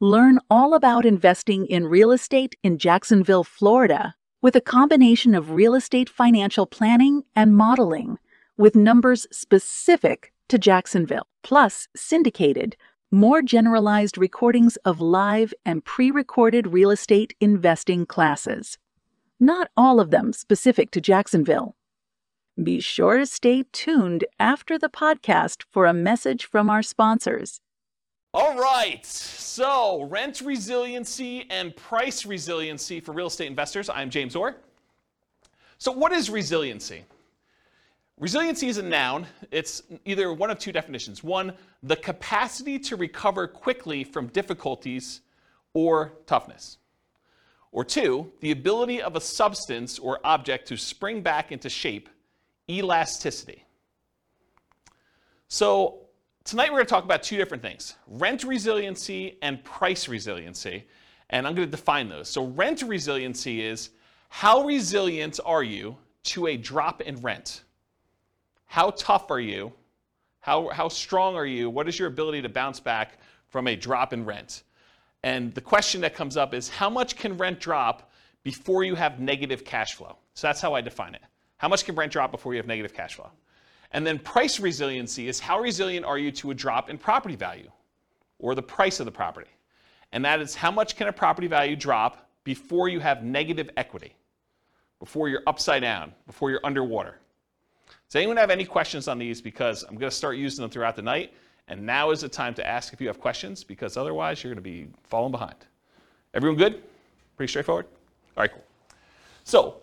Learn all about investing in real estate in Jacksonville, Florida, with a combination of real estate financial planning and modeling, with numbers specific to Jacksonville, plus syndicated, more generalized recordings of live and pre recorded real estate investing classes. Not all of them specific to Jacksonville. Be sure to stay tuned after the podcast for a message from our sponsors. All right, so rent resiliency and price resiliency for real estate investors. I'm James Orr. So, what is resiliency? Resiliency is a noun. It's either one of two definitions. One, the capacity to recover quickly from difficulties or toughness. Or two, the ability of a substance or object to spring back into shape, elasticity. So, Tonight we're going to talk about two different things rent resiliency and price resiliency. And I'm going to define those. So, rent resiliency is how resilient are you to a drop in rent? How tough are you? How, how strong are you? What is your ability to bounce back from a drop in rent? And the question that comes up is how much can rent drop before you have negative cash flow? So that's how I define it. How much can rent drop before you have negative cash flow? And then price resiliency is how resilient are you to a drop in property value or the price of the property? And that is how much can a property value drop before you have negative equity, before you're upside down, before you're underwater. Does anyone have any questions on these? Because I'm going to start using them throughout the night. And now is the time to ask if you have questions, because otherwise you're going to be falling behind. Everyone good? Pretty straightforward? All right, cool. So,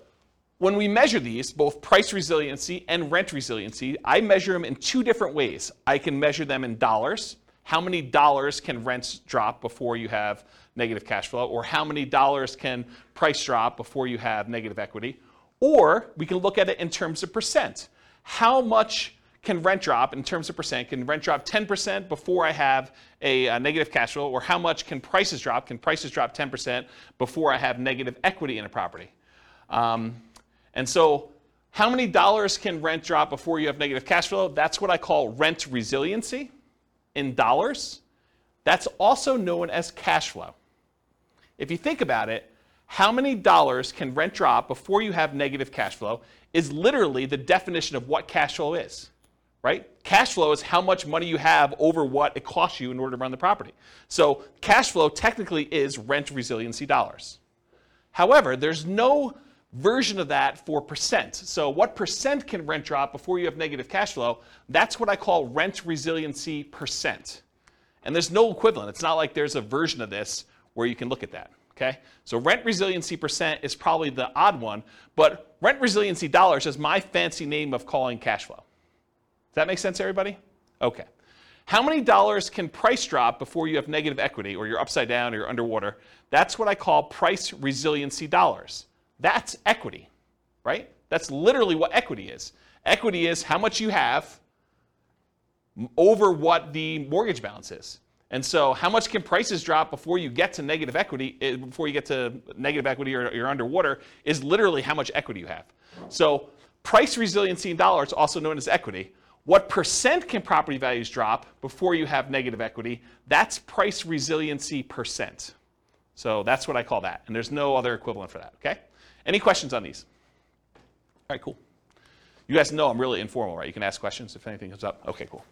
when we measure these, both price resiliency and rent resiliency, I measure them in two different ways. I can measure them in dollars. How many dollars can rents drop before you have negative cash flow? Or how many dollars can price drop before you have negative equity? Or we can look at it in terms of percent. How much can rent drop in terms of percent? Can rent drop 10% before I have a, a, negative cash flow? Or how much can prices drop? Can prices drop 10% before I have negative equity in a property? Um, and so, how many dollars can rent drop before you have negative cash flow? That's what I call rent resiliency in dollars. That's also known as cash flow. If you think about it, how many dollars can rent drop before you have negative cash flow is literally the definition of what cash flow is, right? Cash flow is how much money you have over what it costs you in order to run the property. So cash flow technically is rent resiliency dollars. However, there's no version of that for percent. So what percent can rent drop before you have negative cash flow? That's what I call rent resiliency percent. And there's no equivalent. It's not like there's a version of this where you can look at that. Okay? So rent resiliency percent is probably the odd one, but rent resiliency dollars is my fancy name of calling cash flow. Does that make sense, everybody? Okay. How many dollars can price drop before you have negative equity or you're upside down or you're underwater? That's what I call price resiliency dollars. That's equity, right? That's literally what equity is. Equity is how much you have over what the mortgage balance is. And so, how much can prices drop before you get to negative equity, eh, before you get to negative equity or you're underwater, is literally how much equity you have. So, price resiliency in dollars, also known as equity, what percent can property values drop before you have negative equity? That's price resiliency percent. So, that's what I call that. And there's no other equivalent for that, okay? Any questions on these? All right, cool. You guys know I'm really informal, right? You can ask questions if anything comes up. Okay, cool.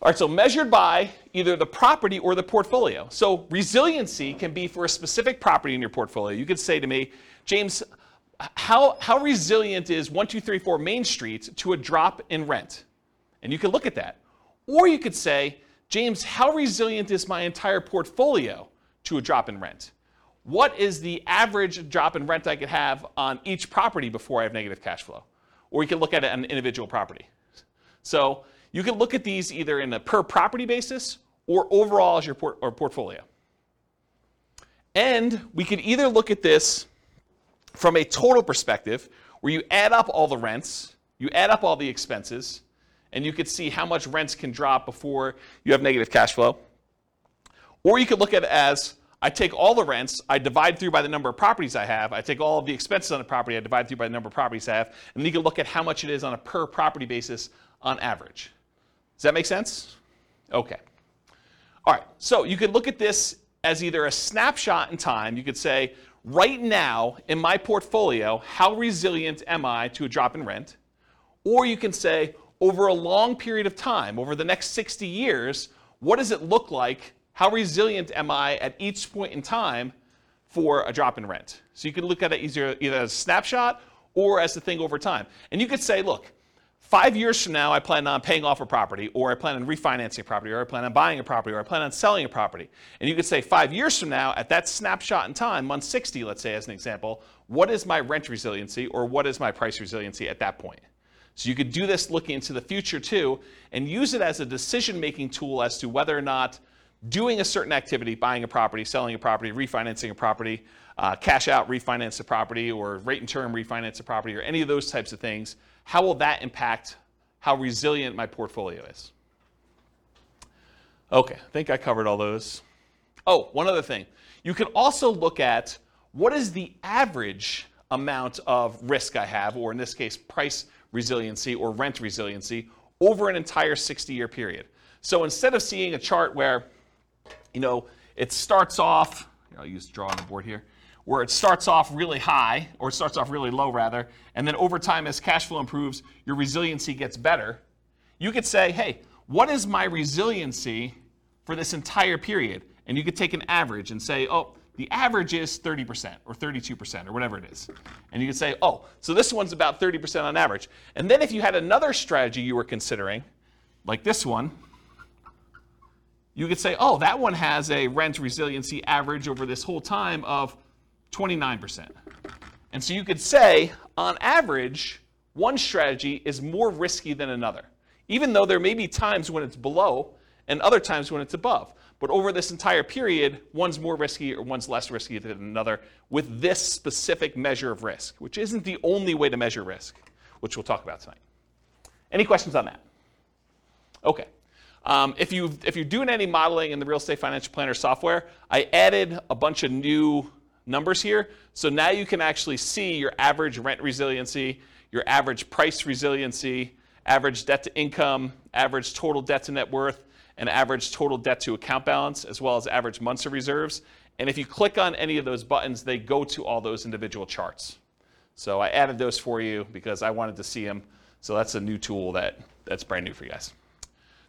All right, so measured by either the property or the portfolio. So resiliency can be for a specific property in your portfolio. You could say to me, James, how, how resilient is 1234 Main Street to a drop in rent? And you could look at that. Or you could say, James, how resilient is my entire portfolio to a drop in rent? What is the average drop in rent I could have on each property before I have negative cash flow? Or you can look at it on an individual property. So you can look at these either in a per property basis or overall as your port- or portfolio. And we could either look at this from a total perspective, where you add up all the rents, you add up all the expenses, and you could see how much rents can drop before you have negative cash flow. Or you could look at it as I take all the rents, I divide through by the number of properties I have, I take all of the expenses on the property, I divide through by the number of properties I have, and then you can look at how much it is on a per property basis on average. Does that make sense? Okay. All right, so you could look at this as either a snapshot in time. You could say, right now in my portfolio, how resilient am I to a drop in rent? Or you can say, over a long period of time, over the next 60 years, what does it look like? How resilient am I at each point in time for a drop in rent? So you could look at it either, either as a snapshot or as the thing over time. And you could say, look, five years from now, I plan on paying off a property, or I plan on refinancing a property, or I plan on buying a property, or I plan on selling a property. And you could say, five years from now, at that snapshot in time, month 60, let's say, as an example, what is my rent resiliency, or what is my price resiliency at that point? So you could do this looking into the future too, and use it as a decision making tool as to whether or not doing a certain activity, buying a property, selling a property, refinancing a property, uh, cash out, refinance a property, or rate and term refinance a property, or any of those types of things how will that impact how resilient my portfolio is? Okay, I think I covered all those. Oh, one other thing. You can also look at what is the average amount of risk I have, or in this case, price resiliency or rent resiliency, over an entire 60 year period. So instead of seeing a chart where, you know, it starts off, I'll use draw on the board here, where it starts off really high, or it starts off really low rather, and then over time as cash flow improves, your resiliency gets better, you could say, hey, what is my resiliency for this entire period? And you could take an average and say, oh, the average is 30% or 32% or whatever it is. And you could say, oh, so this one's about 30% on average. And then if you had another strategy you were considering, like this one, you could say, oh, that one has a rent resiliency average over this whole time of 29%. And so you could say, on average, one strategy is more risky than another, even though there may be times when it's below and other times when it's above. But over this entire period, one's more risky or one's less risky than another with this specific measure of risk, which isn't the only way to measure risk, which we'll talk about tonight. Any questions on that? Okay. Um, if, you, if you're doing any modeling in the Real Estate Financial Planner software, I added a bunch of new numbers here. So now you can actually see your average rent resiliency, your average price resiliency, average debt to income, average total debt to net worth, and average total debt to account balance, as well as average months of reserves. And if you click on any of those buttons, they go to all those individual charts. So I added those for you because I wanted to see them. So that's a new tool that, that's brand new for you guys.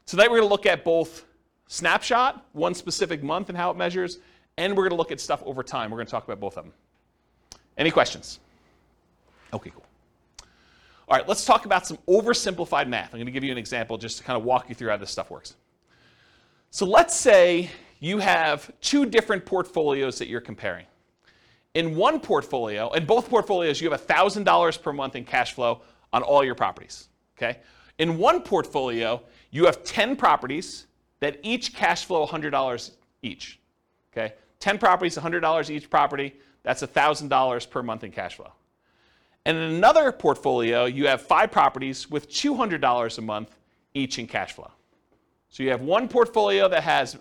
Tonight we're going to look at both snapshot, one specific month and how it measures, and we're going to look at stuff over time. We're going to talk about both of them. Any questions? Okay, cool. All right, let's talk about some oversimplified math. I'm going to give you an example just to kind of walk you through how this stuff works. So let's say you have two different portfolios that you're comparing. In one portfolio, in both portfolios, you have $1,000 per month in cash flow on all your properties. Okay? In one portfolio, you have 10 properties that each cash flow $100 each. Okay? 10 properties, $100 each property, that's $1,000 per month in cash flow. And in another portfolio, you have five properties with $200 a month each in cash flow. So you have one portfolio that has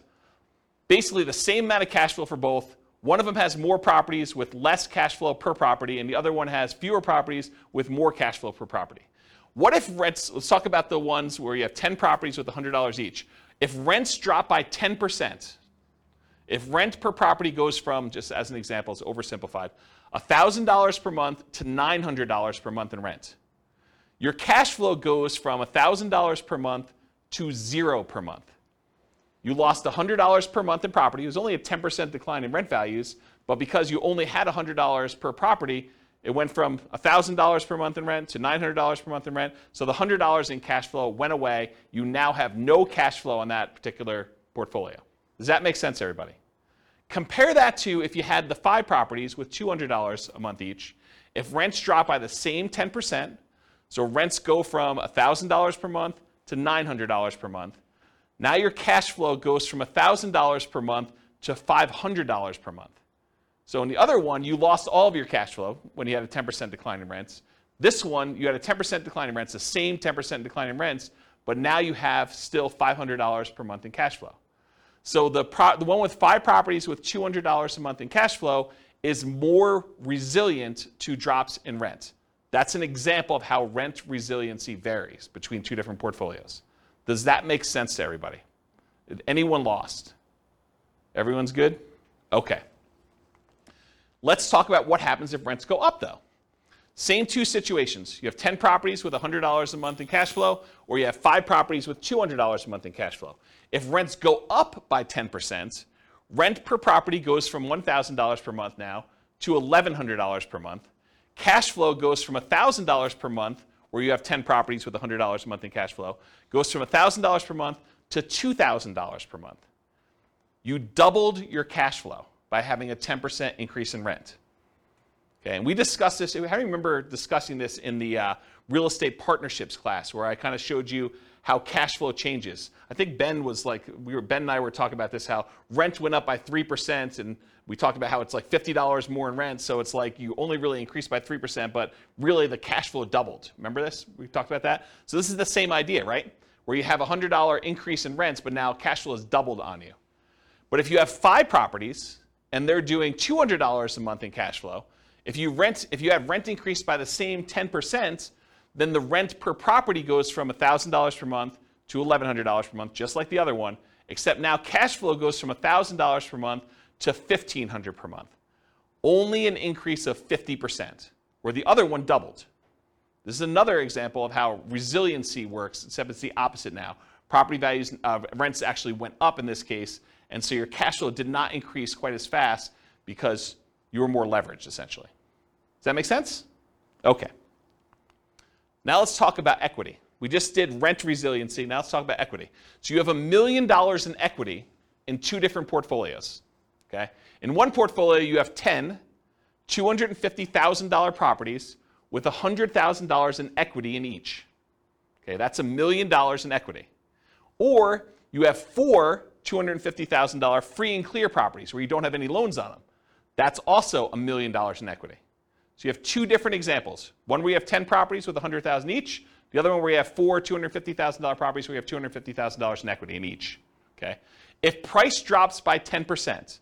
basically the same amount of cash flow for both. One of them has more properties with less cash flow per property, and the other one has fewer properties with more cash flow per property. What if rents, let's talk about the ones where you have 10 properties with $100 each. If rents drop by 10%, if rent per property goes from, just as an example, it's oversimplified, $1,000 per month to $900 per month in rent, your cash flow goes from $1,000 per month to zero per month. You lost $100 per month in property. It was only a 10% decline in rent values, but because you only had $100 per property, it went from $1,000 per month in rent to $900 per month in rent. So the $100 in cash flow went away. You now have no cash flow on that particular portfolio. Does that make sense, everybody? Compare that to if you had the five properties with $200 a month each. If rents drop by the same 10%, so rents go from $1,000 per month to $900 per month, now your cash flow goes from $1,000 per month to $500 per month. So in the other one, you lost all of your cash flow when you had a 10% decline in rents. This one, you had a 10% decline in rents, the same 10% decline in rents, but now you have still $500 per month in cash flow. So the, pro- the one with five properties with $200 a month in cash flow is more resilient to drops in rent. That's an example of how rent resiliency varies between two different portfolios. Does that make sense to everybody? Did anyone lost? Everyone's good? Okay. Let's talk about what happens if rents go up, though. Same two situations. You have 10 properties with $100 a month in cash flow, or you have five properties with $200 a month in cash flow. If rents go up by 10%, rent per property goes from $1,000 per month now to $1,100 per month. Cash flow goes from $1,000 per month, where you have 10 properties with $100 a month in cash flow, goes from $1,000 per month to $2,000 per month. You doubled your cash flow by having a 10% increase in rent. Okay, and we discussed this. I remember discussing this in the uh, real estate partnerships class, where I kind of showed you how cash flow changes. I think Ben was like, we were Ben and I were talking about this, how rent went up by three percent, and we talked about how it's like fifty dollars more in rent, so it's like you only really increased by three percent, but really the cash flow doubled. Remember this? We talked about that. So this is the same idea, right? Where you have a hundred dollar increase in rents, but now cash flow is doubled on you. But if you have five properties and they're doing two hundred dollars a month in cash flow, if you rent, if you have rent increased by the same 10%, then the rent per property goes from $1,000 per month to $1,100 per month, just like the other one, except now cash flow goes from $1,000 per month to $1,500 per month. Only an increase of 50%, where the other one doubled. This is another example of how resiliency works, except it's the opposite now. Property values, uh, rents actually went up in this case, and so your cash flow did not increase quite as fast because you were more leveraged, essentially. Does that make sense? Okay. Now let's talk about equity. We just did rent resiliency. Now let's talk about equity. So you have a million dollars in equity in two different portfolios. Okay? In one portfolio, you have 10 $250,000 properties with $100,000 in equity in each. Okay, that's a million dollars in equity. Or you have four $250,000 free and clear properties where you don't have any loans on them. That's also a million dollars in equity. So you have two different examples. One where you have 10 properties with 100,000 each. The other one where you have four $250,000 properties where you have $250,000 in equity in each. Okay? If price drops by 10%,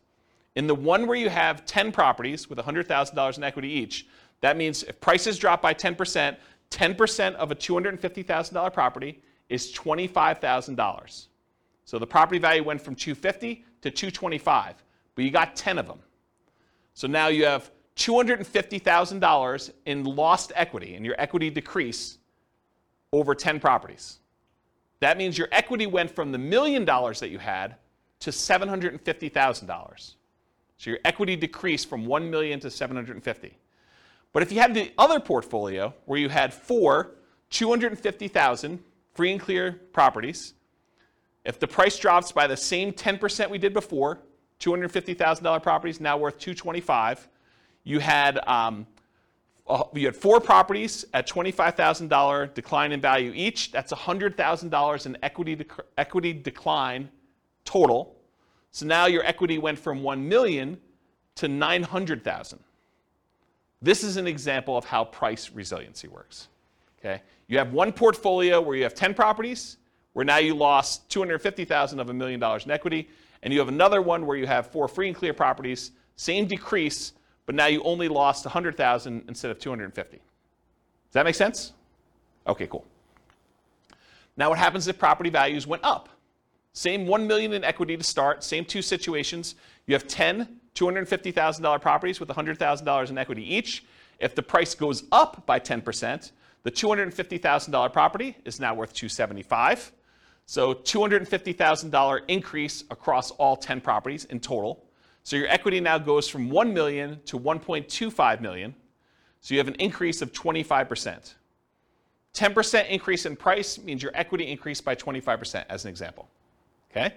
in the one where you have 10 properties with $100,000 in equity each, that means if prices drop by 10%, 10% of a $250,000 property is $25,000. So the property value went from 250 to 225, but you got 10 of them. So now you have $250,000 in lost equity, and your equity decrease over 10 properties. That means your equity went from the million dollars that you had to $750,000. So your equity decreased from 1 million to 750. But if you had the other portfolio where you had four 250,000 free and clear properties, if the price drops by the same 10% we did before, $250,000 properties now worth 225. You had um, you had four properties at $25,000 decline in value each. That's $100,000 in equity dec- equity decline total. So now your equity went from 1 million to 900,000. This is an example of how price resiliency works. Okay? You have one portfolio where you have 10 properties, where now you lost 250,000 of a million dollars in equity and you have another one where you have four free and clear properties, same decrease, but now you only lost 100,000 instead of 250. Does that make sense? Okay, cool. Now what happens if property values went up? Same 1 million in equity to start, same two situations. You have 10 $250,000 properties with $100,000 in equity each. If the price goes up by 10%, the $250,000 property is now worth 275. So $250,000 increase across all 10 properties in total. So your equity now goes from 1 million to 1.25 million. So you have an increase of 25%. 10% increase in price means your equity increased by 25% as an example. Okay?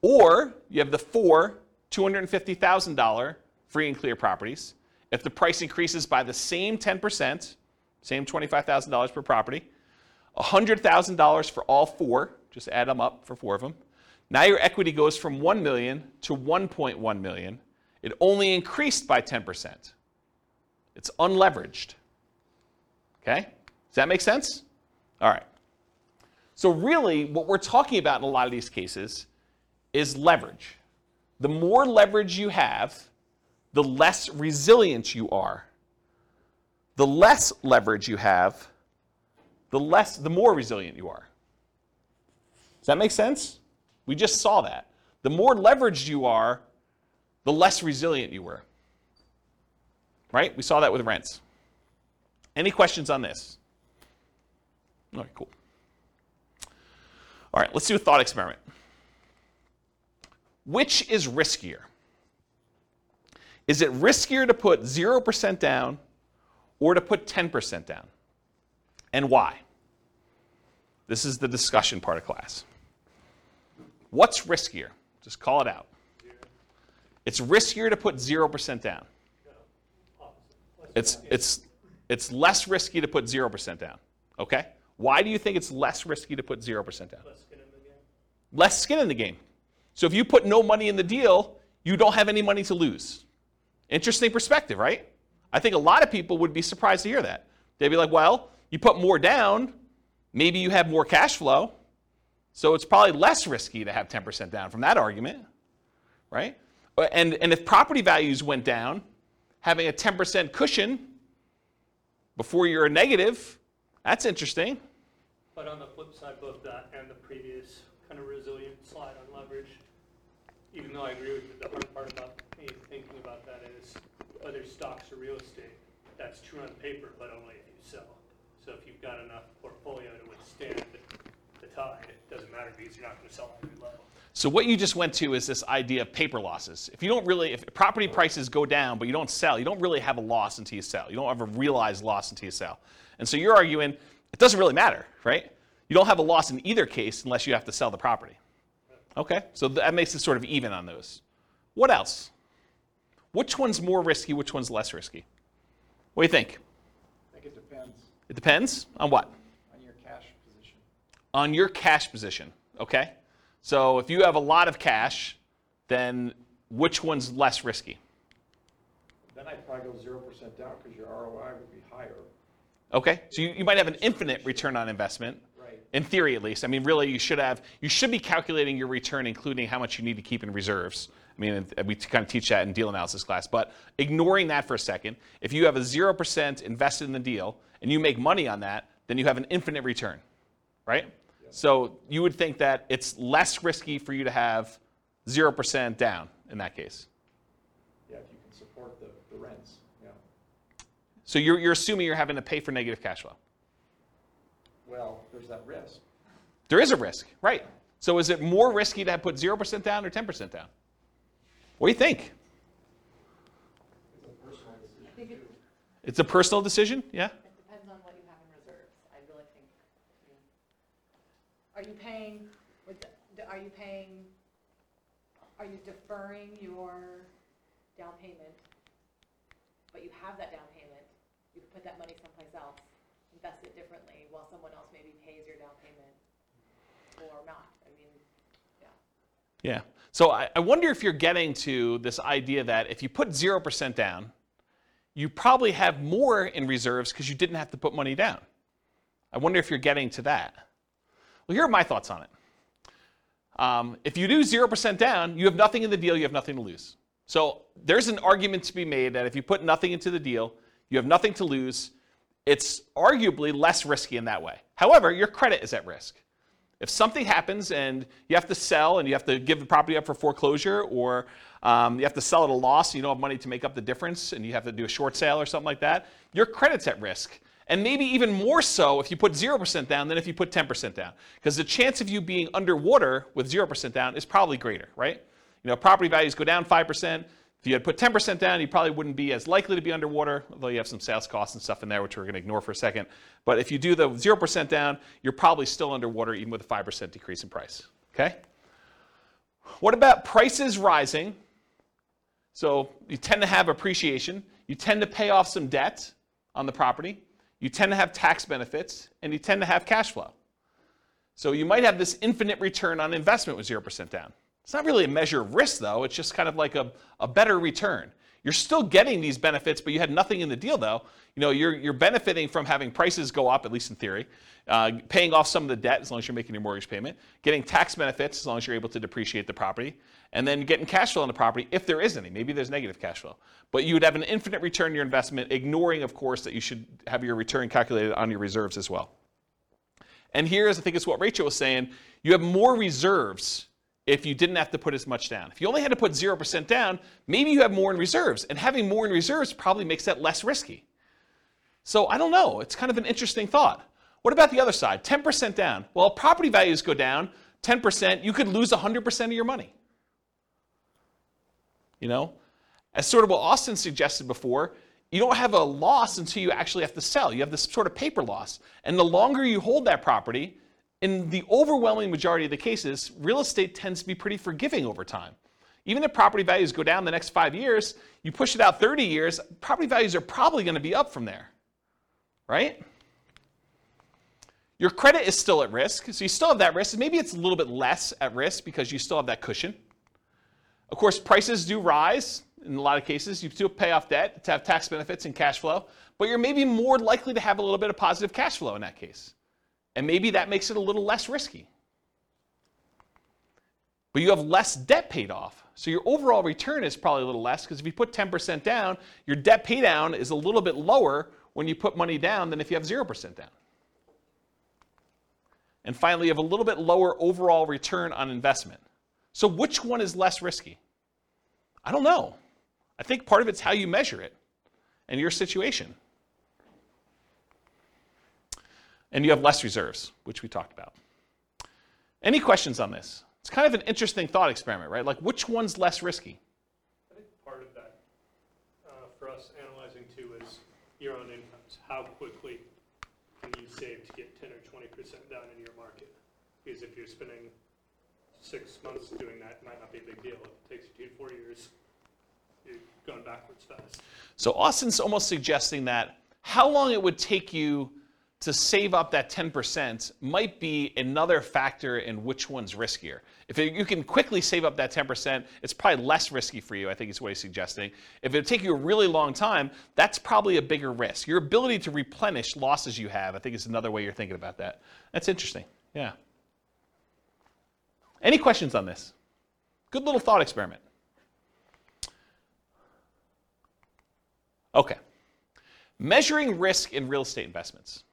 Or you have the four $250,000 free and clear properties. If the price increases by the same 10%, same $25,000 per property, $100,000 for all four, just add them up for four of them. Now your equity goes from 1 million to 1.1 million, It only increased by 10%. It's unleveraged. Okay? Does that make sense? All right. So, really, what we're talking about in a lot of these cases is leverage. The more leverage you have, the less resilient you are. The less leverage you have, the less the more resilient you are. That make sense? We just saw that. The more leveraged you are, the less resilient you were. Right? We saw that with rents. Any questions on this? All right, cool. All right, let's do a thought experiment. Which is riskier? Is it riskier to put 0% down or to put 10% down? And why? This is the discussion part of class. What's riskier? Just call it out. It's riskier to put 0% down. It's, it's, it's less risky to put 0% down. Okay? Why do you think it's less risky to put 0% down? Less skin in the game. Less skin in the game. So if you put no money in the deal, you don't have any money to lose. Interesting perspective, right? I think a lot of people would be surprised to hear that. They'd be like, well, you put more down, maybe you have more cash flow, so it's probably less risky to have 10% down from that argument, right? Uh, and, and if property values went down, having a 10% cushion before you're a negative, that's interesting. But on the flip side, both that and the previous kind of resilient slide on leverage, even though I agree with you, the hard part about me thinking about that is other stocks or real estate, that's true on paper, but only if you sell. So if you've got enough portfolio to withstand the it doesn't matter because you're not gonna sell at every level. So what you just went to is this idea of paper losses. If you don't really, if property prices go down but you don't sell, you don't really have a loss until you sell. You don't have a realized loss until you sell. And so you're arguing it doesn't really matter, right? You don't have a loss in either case unless you have to sell the property. Okay, so that makes it sort of even on those. What else? Which one's more risky? Which one's less risky? What do you think? I think it depends It depends on what? on your cash position. On your cash position, okay? So if you have a lot of cash, then which one's less risky? Then I'd probably go zero percent down because your ROI would be higher. Okay? So you, you might have an infinite return on investment. Right. In theory, at least. I mean, really, you should have, you should be calculating your return, including how much you need to keep in reserves. I mean, we kind of teach that in deal analysis class. But ignoring that for a second, if you have a 0% invested in the deal and you make money on that, then you have an infinite return, right? So you would think that it's less risky for you to have 0% down in that case. Yeah, if you can support the, the rents, yeah. So you're, you're assuming you're having to pay for negative cash flow. Well, there's that risk. There is a risk, right? So is it more risky to have put 0% down or 10% down? What do you think? I think it It's a personal decision, yeah? it depends on what you have in reserves. I really think, I mean, are you paying, are you paying, are you deferring your down payment? But you have that down payment, you can put that money someplace else, invest it differently, while someone else maybe pays your down payment or not. I mean, yeah. Yeah. So I, I wonder if you're getting to this idea that if you put 0% down, you probably have more in reserves because you didn't have to put money down. I wonder if you're getting to that. Well, here are my thoughts on it. Um, if you do 0% down, you have nothing in the deal, you have nothing to lose. So there's an argument to be made that if you put nothing into the deal, you have nothing to lose. It's arguably less risky in that way. However, your credit is at risk. If something happens and you have to sell and you have to give the property up for foreclosure, or um, you have to sell at a loss and you don't have money to make up the difference and you have to do a short sale or something like that, your credit's at risk. And maybe even more so if you put 0% down than if you put 10% down. Because the chance of you being underwater with 0% down is probably greater, right? You know, property values go down 5%. If you had put 10% down, you probably wouldn't be as likely to be underwater, although you have some sales costs and stuff in there, which we're going to ignore for a second. But if you do the 0% down, you're probably still underwater even with a 5% decrease in price. Okay? What about prices rising? So you tend to have appreciation, you tend to pay off some debt on the property, you tend to have tax benefits, and you tend to have cash flow. So you might have this infinite return on investment with 0% down. It's not really a measure of risk, though. It's just kind of like a, a better return. You're still getting these benefits, but you had nothing in the deal, though. You know, you're, you're benefiting from having prices go up, at least in theory, uh, paying off some of the debt as long as you're making your mortgage payment, getting tax benefits as long as you're able to depreciate the property, and then getting cash flow on the property if there is any. Maybe there's negative cash flow. But you would have an infinite return on your investment, ignoring, of course, that you should have your return calculated on your reserves as well. And here's, I think, is what Rachel was saying you have more reserves if you didn't have to put as much down. If you only had to put 0% down, maybe you have more in reserves. And having more in reserves probably makes that less risky. So I don't know. It's kind of an interesting thought. What about the other side? 10% down. Well, property values go down 10%, you could lose 100% of your money. You know, as sort of what Austin suggested before, you don't have a loss until you actually have to sell. You have this sort of paper loss. And the longer you hold that property, in the overwhelming majority of the cases, real estate tends to be pretty forgiving over time. Even if property values go down the next five years, you push it out 30 years, property values are probably going to be up from there, right? Your credit is still at risk, so you still have that risk. Maybe it's a little bit less at risk because you still have that cushion. Of course, prices do rise in a lot of cases. You still pay off debt to have tax benefits and cash flow, but you're maybe more likely to have a little bit of positive cash flow in that case. And maybe that makes it a little less risky. But you have less debt paid off. So your overall return is probably a little less because if you put 10% down, your debt pay down is a little bit lower when you put money down than if you have 0% down. And finally, you have a little bit lower overall return on investment. So which one is less risky? I don't know. I think part of it's how you measure it and your situation and you have less reserves, which we talked about. Any questions on this? It's kind of an interesting thought experiment, right? Like, which one's less risky? I think part of that, uh, for us analyzing too, is your own incomes. How quickly can you save to get ten or twenty percent down in your market? Because if you're spending six months doing that, might not be a big deal. If it takes you two to four years, you're going backwards fast. So Austin's almost suggesting that how long it would take you to save up that 10% might be another factor in which one's riskier. If you can quickly save up that 10%, it's probably less risky for you, I think is what he's suggesting. If it take you a really long time, that's probably a bigger risk. Your ability to replenish losses you have, I think is another way you're thinking about that. That's interesting. Yeah. Any questions on this? Good little thought experiment. Okay. Measuring risk in real estate investments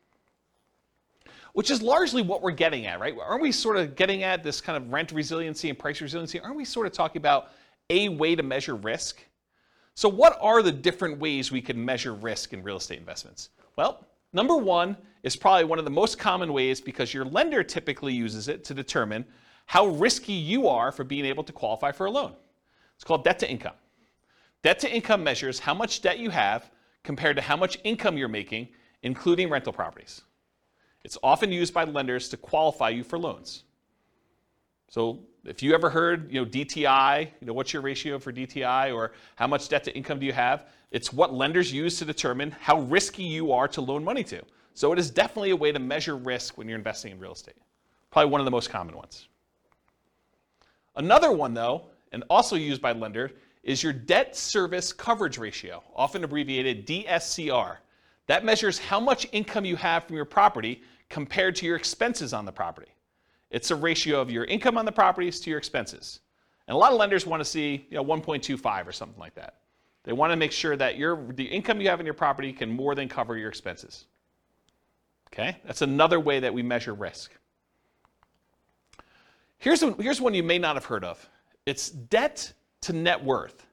which is largely what we're getting at, right? Aren't we sort of getting at this kind of rent resiliency and price resiliency? Aren't we sort of talking about a way to measure risk? So, what are the different ways we can measure risk in real estate investments? Well, number one is probably one of the most common ways because your lender typically uses it to determine how risky you are for being able to qualify for a loan. It's called debt to income. Debt to income measures how much debt you have compared to how much income you're making, including rental properties. It's often used by lenders to qualify you for loans. So if you ever heard, you know, DTI, you know, what's your ratio for DTI or how much debt to income do you have? It's what lenders use to determine how risky you are to loan money to. So it is definitely a way to measure risk when you're investing in real estate. Probably one of the most common ones. Another one though, and also used by lender, is your debt service coverage ratio, often abbreviated DSCR. That measures how much income you have from your property compared to your expenses on the property. It's a ratio of your income on the properties to your expenses. And a lot of lenders want to see you know, 1.25 or something like that. They want to make sure that your, the income you have in your property can more than cover your expenses. Okay? That's another way that we measure risk. Here's, a, here's one you may not have heard of it's debt to net worth.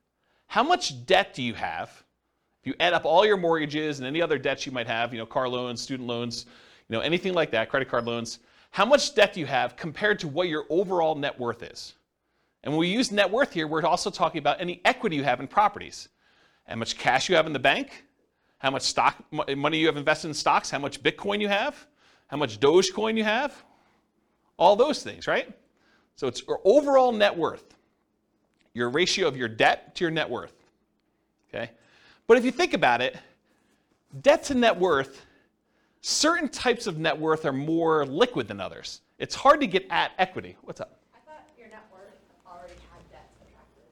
How much debt do you have? If you add up all your mortgages and any other debts you might have, you know, car loans, student loans, you know, anything like that, credit card loans, how much debt do you have compared to what your overall net worth is? And when we use net worth here, we're also talking about any equity you have in properties. How much cash you have in the bank, how much stock money you have invested in stocks, how much Bitcoin you have, how much Dogecoin you have, all those things, right? So it's your overall net worth, your ratio of your debt to your net worth. Okay? But if you think about it, debt to net worth certain types of net worth are more liquid than others. It's hard to get at equity. What's up? I thought your net worth already had debt subtracted.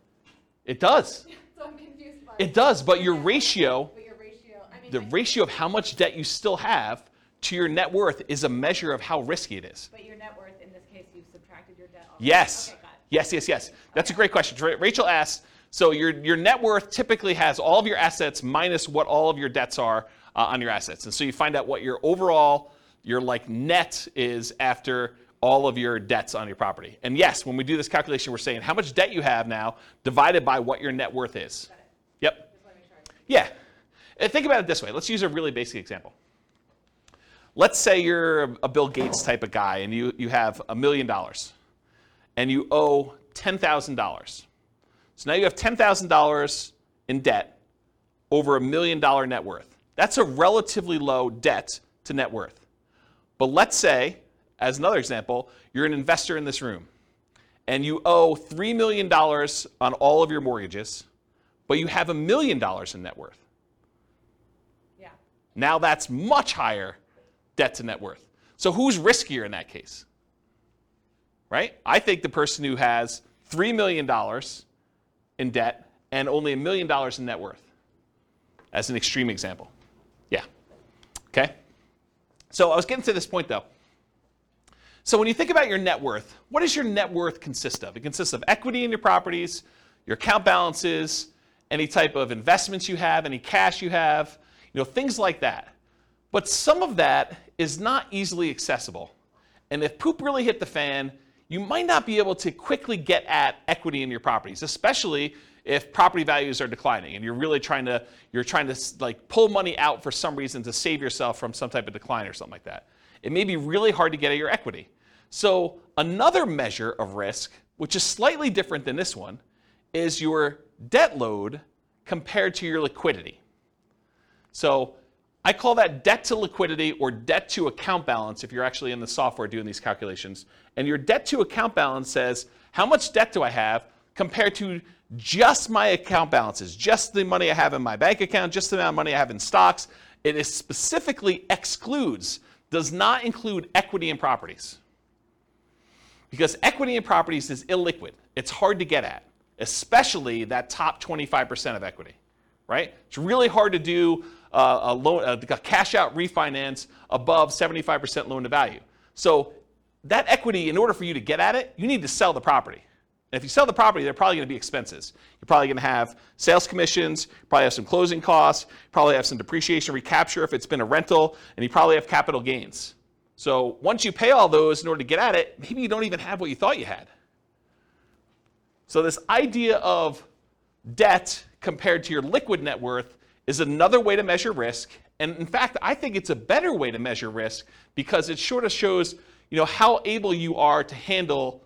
It does. So I'm confused by. It does, but your ratio, But your ratio, I mean. the I- ratio of how much debt you still have to your net worth is a measure of how risky it is. But your net worth, in this case, you've subtracted your debt off. Yes. Okay. Yes, yes, yes. That's a great question. Rachel asked, so your, your net worth typically has all of your assets minus what all of your debts are uh, on your assets. And so you find out what your overall, your like net is after all of your debts on your property. And yes, when we do this calculation, we're saying how much debt you have now divided by what your net worth is. Yep. Yeah. Uh, Think about it this way. Let's use a really basic example. Let's say you're a Bill Gates type of guy and you, you have a million dollars and you owe $10,000. So now you have $10,000 in debt over a million dollar net worth. That's a relatively low debt to net worth. But let's say, as another example, you're an investor in this room and you owe $3 million on all of your mortgages, but you have a million dollars in net worth. Yeah. Now that's much higher debt to net worth. So who's riskier in that case? Right? I think the person who has $3 million in debt and only a million dollars in net worth, as an extreme example. Yeah. Okay? So I was getting to this point though. So when you think about your net worth, what does your net worth consist of? It consists of equity in your properties, your account balances, any type of investments you have, any cash you have, you know, things like that. But some of that is not easily accessible. And if poop really hit the fan, you might not be able to quickly get at equity in your properties, especially if property values are declining and you're really trying to you're trying to like pull money out for some reason to save yourself from some type of decline or something like that. It may be really hard to get at your equity. So another measure of risk, which is slightly different than this one, is your debt load compared to your liquidity. So I call that debt to liquidity or debt to account balance if you're actually in the software doing these calculations. And your debt to account balance says, how much debt do I have compared to just my account balances, just the money I have in my bank account, just the amount of money I have in stocks. It is specifically excludes, does not include equity and properties. Because equity and properties is illiquid. It's hard to get at, especially that top 25% of equity, right? It's really hard to do uh, a, loan, a cash out refinance above 75% loan to value. So that equity, in order for you to get at it, you need to sell the property. And if you sell the property, they're probably going to be expenses. You're probably going to have sales commissions, probably have some closing costs, probably have some depreciation recapture if it's been a rental, and you probably have capital gains. So once you pay all those in order to get at it, maybe you don't even have what you thought you had. So this idea of debt compared to your liquid net worth is another way to measure risk. And in fact, I think it's a better way to measure risk because it sort of shows, you know, how able you are to handle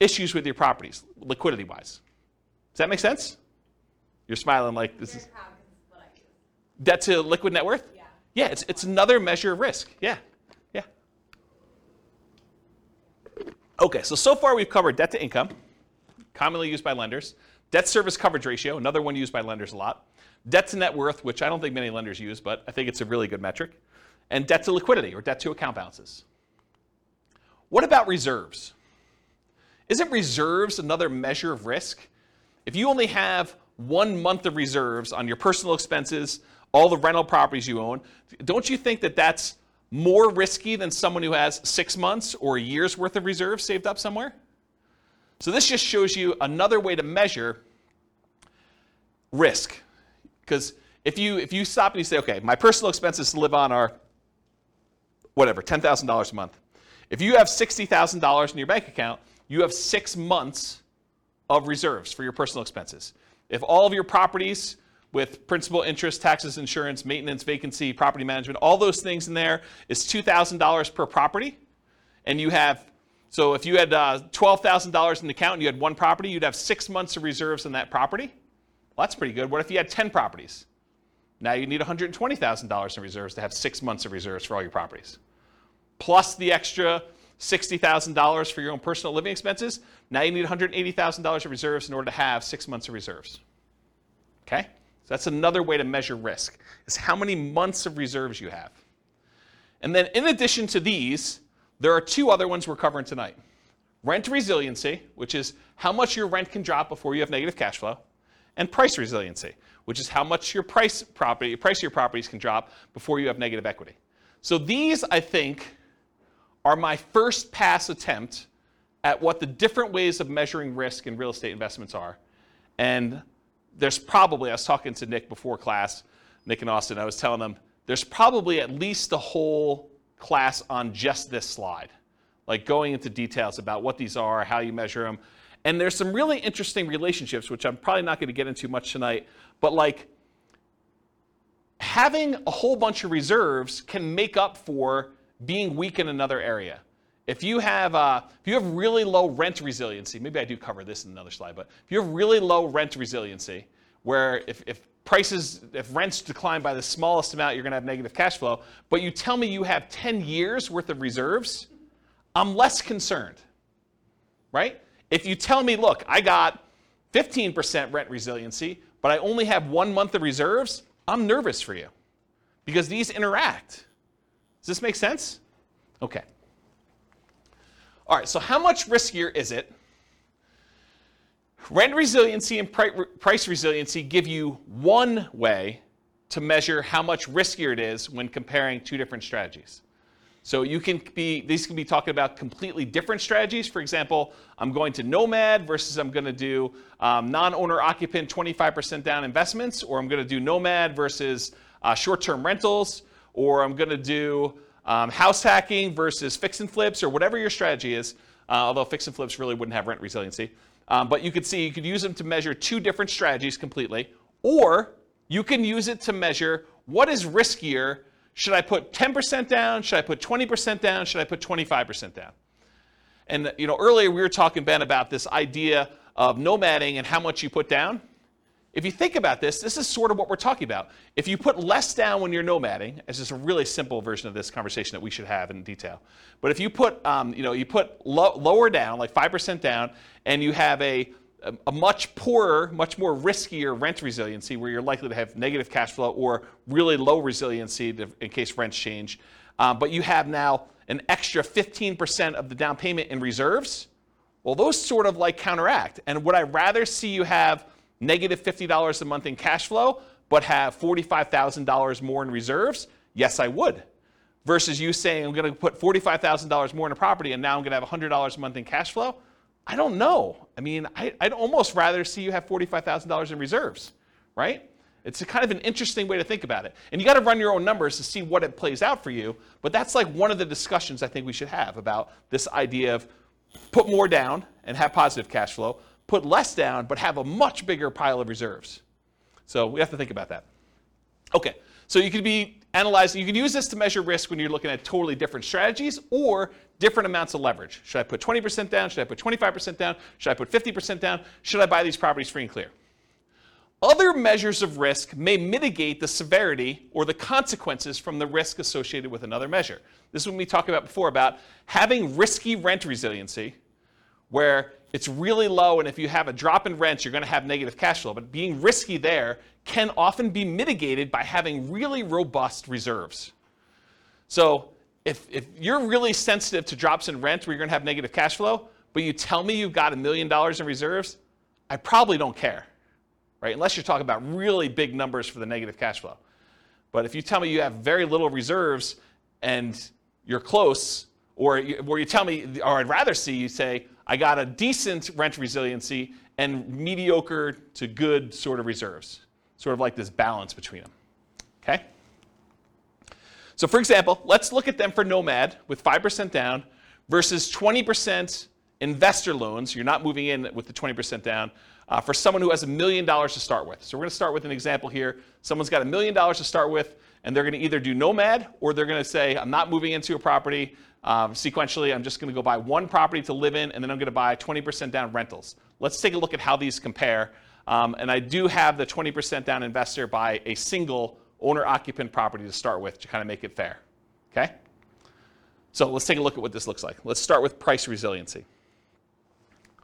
issues with your properties, liquidity wise. Does that make sense? You're smiling like this is proud because it's what I use. debt to liquid net worth? Yeah. Yeah, it's, it's another measure of risk. Yeah. Yeah. Okay, so so far we've covered debt to income, commonly used by lenders, debt service coverage ratio, another one used by lenders a lot, debt to net worth, which I don't think many lenders use, but I think it's a really good metric, and debt to liquidity or debt to account balances. What about reserves? Isn't reserves another measure of risk? If you only have one month of reserves on your personal expenses, all the rental properties you own, don't you think that that's more risky than someone who has six months or a year's worth of reserves saved up somewhere? So this just shows you another way to measure risk. Because if you if you stop and you say, okay, my personal expenses to live on are whatever, ten thousand dollars a month. If you have sixty thousand dollars in your bank account, you have six months of reserves for your personal expenses. If all of your properties with principal, interest, taxes, insurance, maintenance, vacancy, property management, all those things in there is $2,000 per property, and you have, so if you had uh, $12,000 in the account and you had one property, you'd have six months of reserves in that property. Well, that's pretty good. What if you had 10 properties? Now you need $120,000 in reserves to have six months of reserves for all your properties. Plus the extra $60,000 for your own personal living expenses. Now you need $180,000 of reserves in order to have six months of reserves. Okay? So that's another way to measure risk, is how many months of reserves you have. And then in addition to these, there are two other ones we're covering tonight. Rent resiliency, which is how much your rent can drop before you have negative cash flow, and price resiliency, which is how much your price property, price of your properties can drop before you have negative equity. So these, I think, are my first pass attempt at what the different ways of measuring risk in real estate investments are. And there's probably, I was talking to Nick before class, Nick and Austin, I was telling them, there's probably at least a whole class on just this slide, like going into details about what these are, how you measure them. And there's some really interesting relationships, which I'm probably not going to get into much tonight, but like having a whole bunch of reserves can make up for being weak in another area. If you have uh, if you have really low rent resiliency, maybe I do cover this in another slide, but if you have really low rent resiliency, where if, if prices, if rents decline by the smallest amount, you're going to have negative cash flow, but you tell me you have 10 years worth of reserves, I'm less concerned, right? If you tell me, look, I got 15% rent resiliency, but I only have one month of reserves, I'm nervous for you because these interact. Does this make sense? Okay. All right, so how much riskier is it? Rent resiliency and price resiliency give you one way to measure how much riskier it is when comparing two different strategies. So you can be, these can be talking about completely different strategies. For example, I'm going to Nomad versus I'm going to do um, non-owner occupant 25% down investments, or I'm going to do Nomad versus uh, short-term rentals, or I'm going to do um, house hacking versus fix and flips, or whatever your strategy is. Uh, although fix and flips really wouldn't have rent resiliency. Um, but you could see you could use them to measure two different strategies completely, or you can use it to measure what is riskier should I put 10% down? Should I put 20% down? Should I put 25% down? And you know, earlier we were talking, Ben, about this idea of nomading and how much you put down. If you think about this, this is sort of what we're talking about. If you put less down when you're nomading, it's just a really simple version of this conversation that we should have in detail. But if you put, um, you know, you put lo- lower down, like 5% down, and you have a a much poorer, much more riskier rent resiliency where you're likely to have negative cash flow or really low resiliency in case rents change. Um, but you have now an extra 15% of the down payment in reserves. Well, those sort of like counteract. And would I rather see you have negative $50 a month in cash flow, but have $45,000 more in reserves? Yes, I would. Versus you saying, I'm going to put $45,000 more in a property and now I'm going to have $100 a month in cash flow. I don't know. I mean, I, would almost rather see you have $45,000 in reserves, right? It's kind of an interesting way to think about it. And you got to run your own numbers to see what it plays out for you. But that's like one of the discussions I think we should have about this idea of put more down and have positive cash flow, put less down but have a much bigger pile of reserves. So we have to think about that. Okay, so you could be analyzing, you can use this to measure risk when you're looking at totally different strategies or different amounts of leverage. Should I put 20% down? Should I put 25% down? Should I put 50% down? Should I buy these properties free and clear? Other measures of risk may mitigate the severity or the consequences from the risk associated with another measure. This is what we talked about before about having risky rent resiliency, where it's really low, and if you have a drop in rents, you're going to have negative cash flow. But being risky there can often be mitigated by having really robust reserves. So if, if you're really sensitive to drops in rent where you're going to have negative cash flow, but you tell me you've got a million dollars in reserves, I probably don't care, right? Unless you're talking about really big numbers for the negative cash flow. But if you tell me you have very little reserves and you're close, or you, or you tell me, or I'd rather see you say, I got a decent rent resiliency and mediocre to good sort of reserves, sort of like this balance between them. Okay? So, for example, let's look at them for Nomad with 5% down versus 20% investor loans. You're not moving in with the 20% down uh, for someone who has a million dollars to start with. So, we're going to start with an example here. Someone's got a million dollars to start with, and they're going to either do Nomad or they're going to say, I'm not moving into a property. Um, sequentially, I'm just going to go buy one property to live in, and then I'm going to buy 20% down rentals. Let's take a look at how these compare. Um, and I do have the 20% down investor buy a single owner occupant property to start with to kind of make it fair. Okay? So let's take a look at what this looks like. Let's start with price resiliency.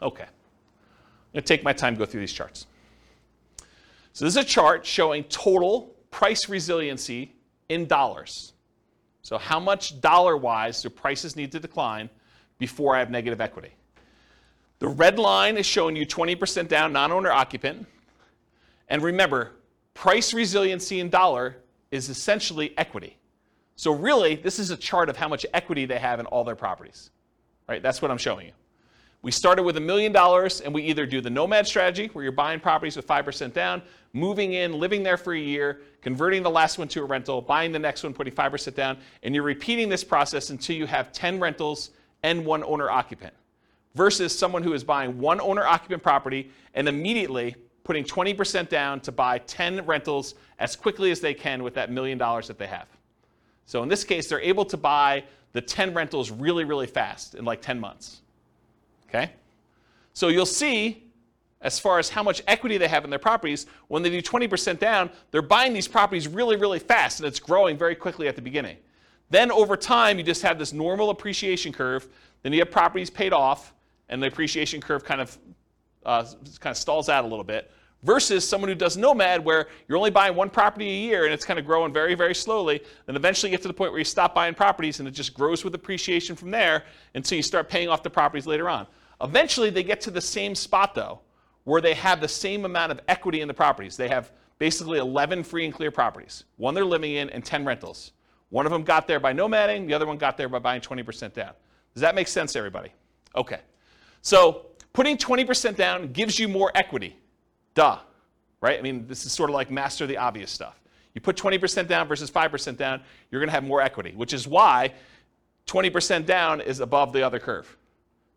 Okay. I'm going to take my time to go through these charts. So this is a chart showing total price resiliency in dollars. So how much dollar-wise do prices need to decline before I have negative equity? The red line is showing you 20% down non-owner occupant. And remember, price resiliency in dollar is essentially equity. So really, this is a chart of how much equity they have in all their properties. Right? That's what I'm showing you. We started with a million dollars and we either do the nomad strategy where you're buying properties with 5% down, moving in, living there for a year, converting the last one to a rental, buying the next one, putting 5% down, and you're repeating this process until you have 10 rentals and one owner occupant. Versus someone who is buying one owner occupant property and immediately putting 20% down to buy 10 rentals as quickly as they can with that million dollars that they have. So in this case, they're able to buy the 10 rentals really, really fast in like 10 months. Okay? So you'll see, as far as how much equity they have in their properties, when they do 20% down, they're buying these properties really, really fast, and it's growing very quickly at the beginning. Then over time, you just have this normal appreciation curve. Then you have properties paid off, and the appreciation curve kind of uh, kind of stalls out a little bit. Versus someone who does nomad, where you're only buying one property a year and it's kind of growing very, very slowly. Then eventually you get to the point where you stop buying properties and it just grows with appreciation from there until you start paying off the properties later on. Eventually, they get to the same spot, though, where they have the same amount of equity in the properties. They have basically 11 free and clear properties, one they're living in, and 10 rentals. One of them got there by nomading, the other one got there by buying 20% down. Does that make sense, everybody? Okay. So putting 20% down gives you more equity. Duh. Right? I mean, this is sort of like master the obvious stuff. You put 20% down versus 5% down, you're going to have more equity, which is why 20% down is above the other curve.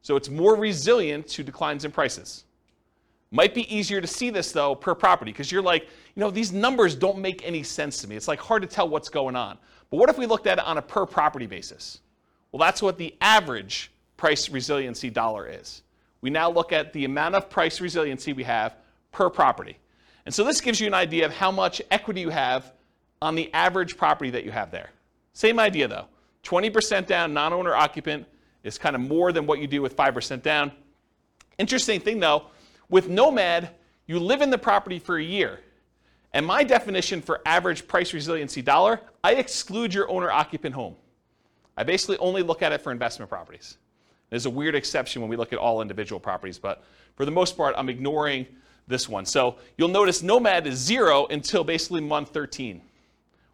So it's more resilient to declines in prices. Might be easier to see this though per property because you're like, you know, these numbers don't make any sense to me. It's like hard to tell what's going on. But what if we looked at it on a per property basis? Well, that's what the average price resiliency dollar is. We now look at the amount of price resiliency we have per property. And so this gives you an idea of how much equity you have on the average property that you have there. Same idea though 20% down, non owner occupant, is kind of more than what you do with 5% down. Interesting thing though, with Nomad, you live in the property for a year. And my definition for average price resiliency dollar, I exclude your owner occupant home. I basically only look at it for investment properties. There's a weird exception when we look at all individual properties, but for the most part, I'm ignoring this one. So you'll notice Nomad is zero until basically month 13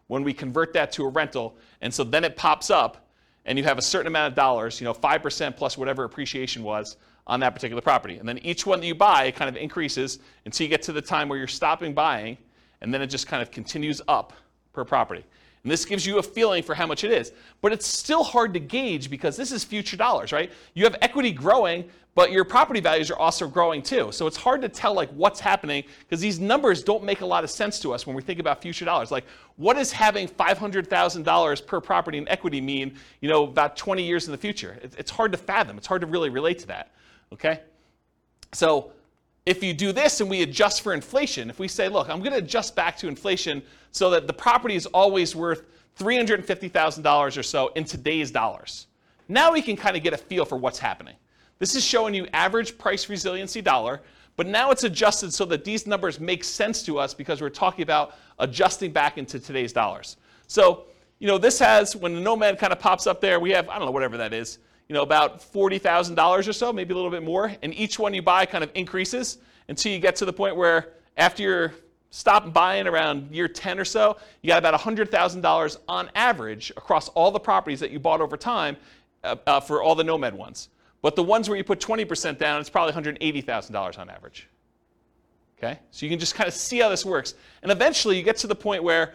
when we convert that to a rental. And so then it pops up and you have a certain amount of dollars, you know, 5% plus whatever appreciation was on that particular property. And then each one that you buy kind of increases until you get to the time where you're stopping buying, and then it just kind of continues up per property. And this gives you a feeling for how much it is. But it's still hard to gauge because this is future dollars, right? You have equity growing, but your property values are also growing too. So it's hard to tell like what's happening because these numbers don't make a lot of sense to us when we think about future dollars. Like what does having $500,000 per property in equity mean, you know, about 20 years in the future? It's hard to fathom. It's hard to really relate to that. Okay? So if you do this and we adjust for inflation, if we say, look, I'm going to adjust back to inflation so that the property is always worth $350,000 or so in today's dollars, now we can kind of get a feel for what's happening. This is showing you average price resiliency dollar, but now it's adjusted so that these numbers make sense to us because we're talking about adjusting back into today's dollars. So, you know, this has, when the Nomad kind of pops up there, we have, I don't know, whatever that is, you know, about $40,000 or so, maybe a little bit more. And each one you buy kind of increases until you get to the point where after you're buying around year 10 or so, you got about $100,000 on average across all the properties that you bought over time uh, uh, for all the Nomad ones. But the ones where you put 20% down, it's probably $180,000 on average. Okay? So you can just kind of see how this works. And eventually you get to the point where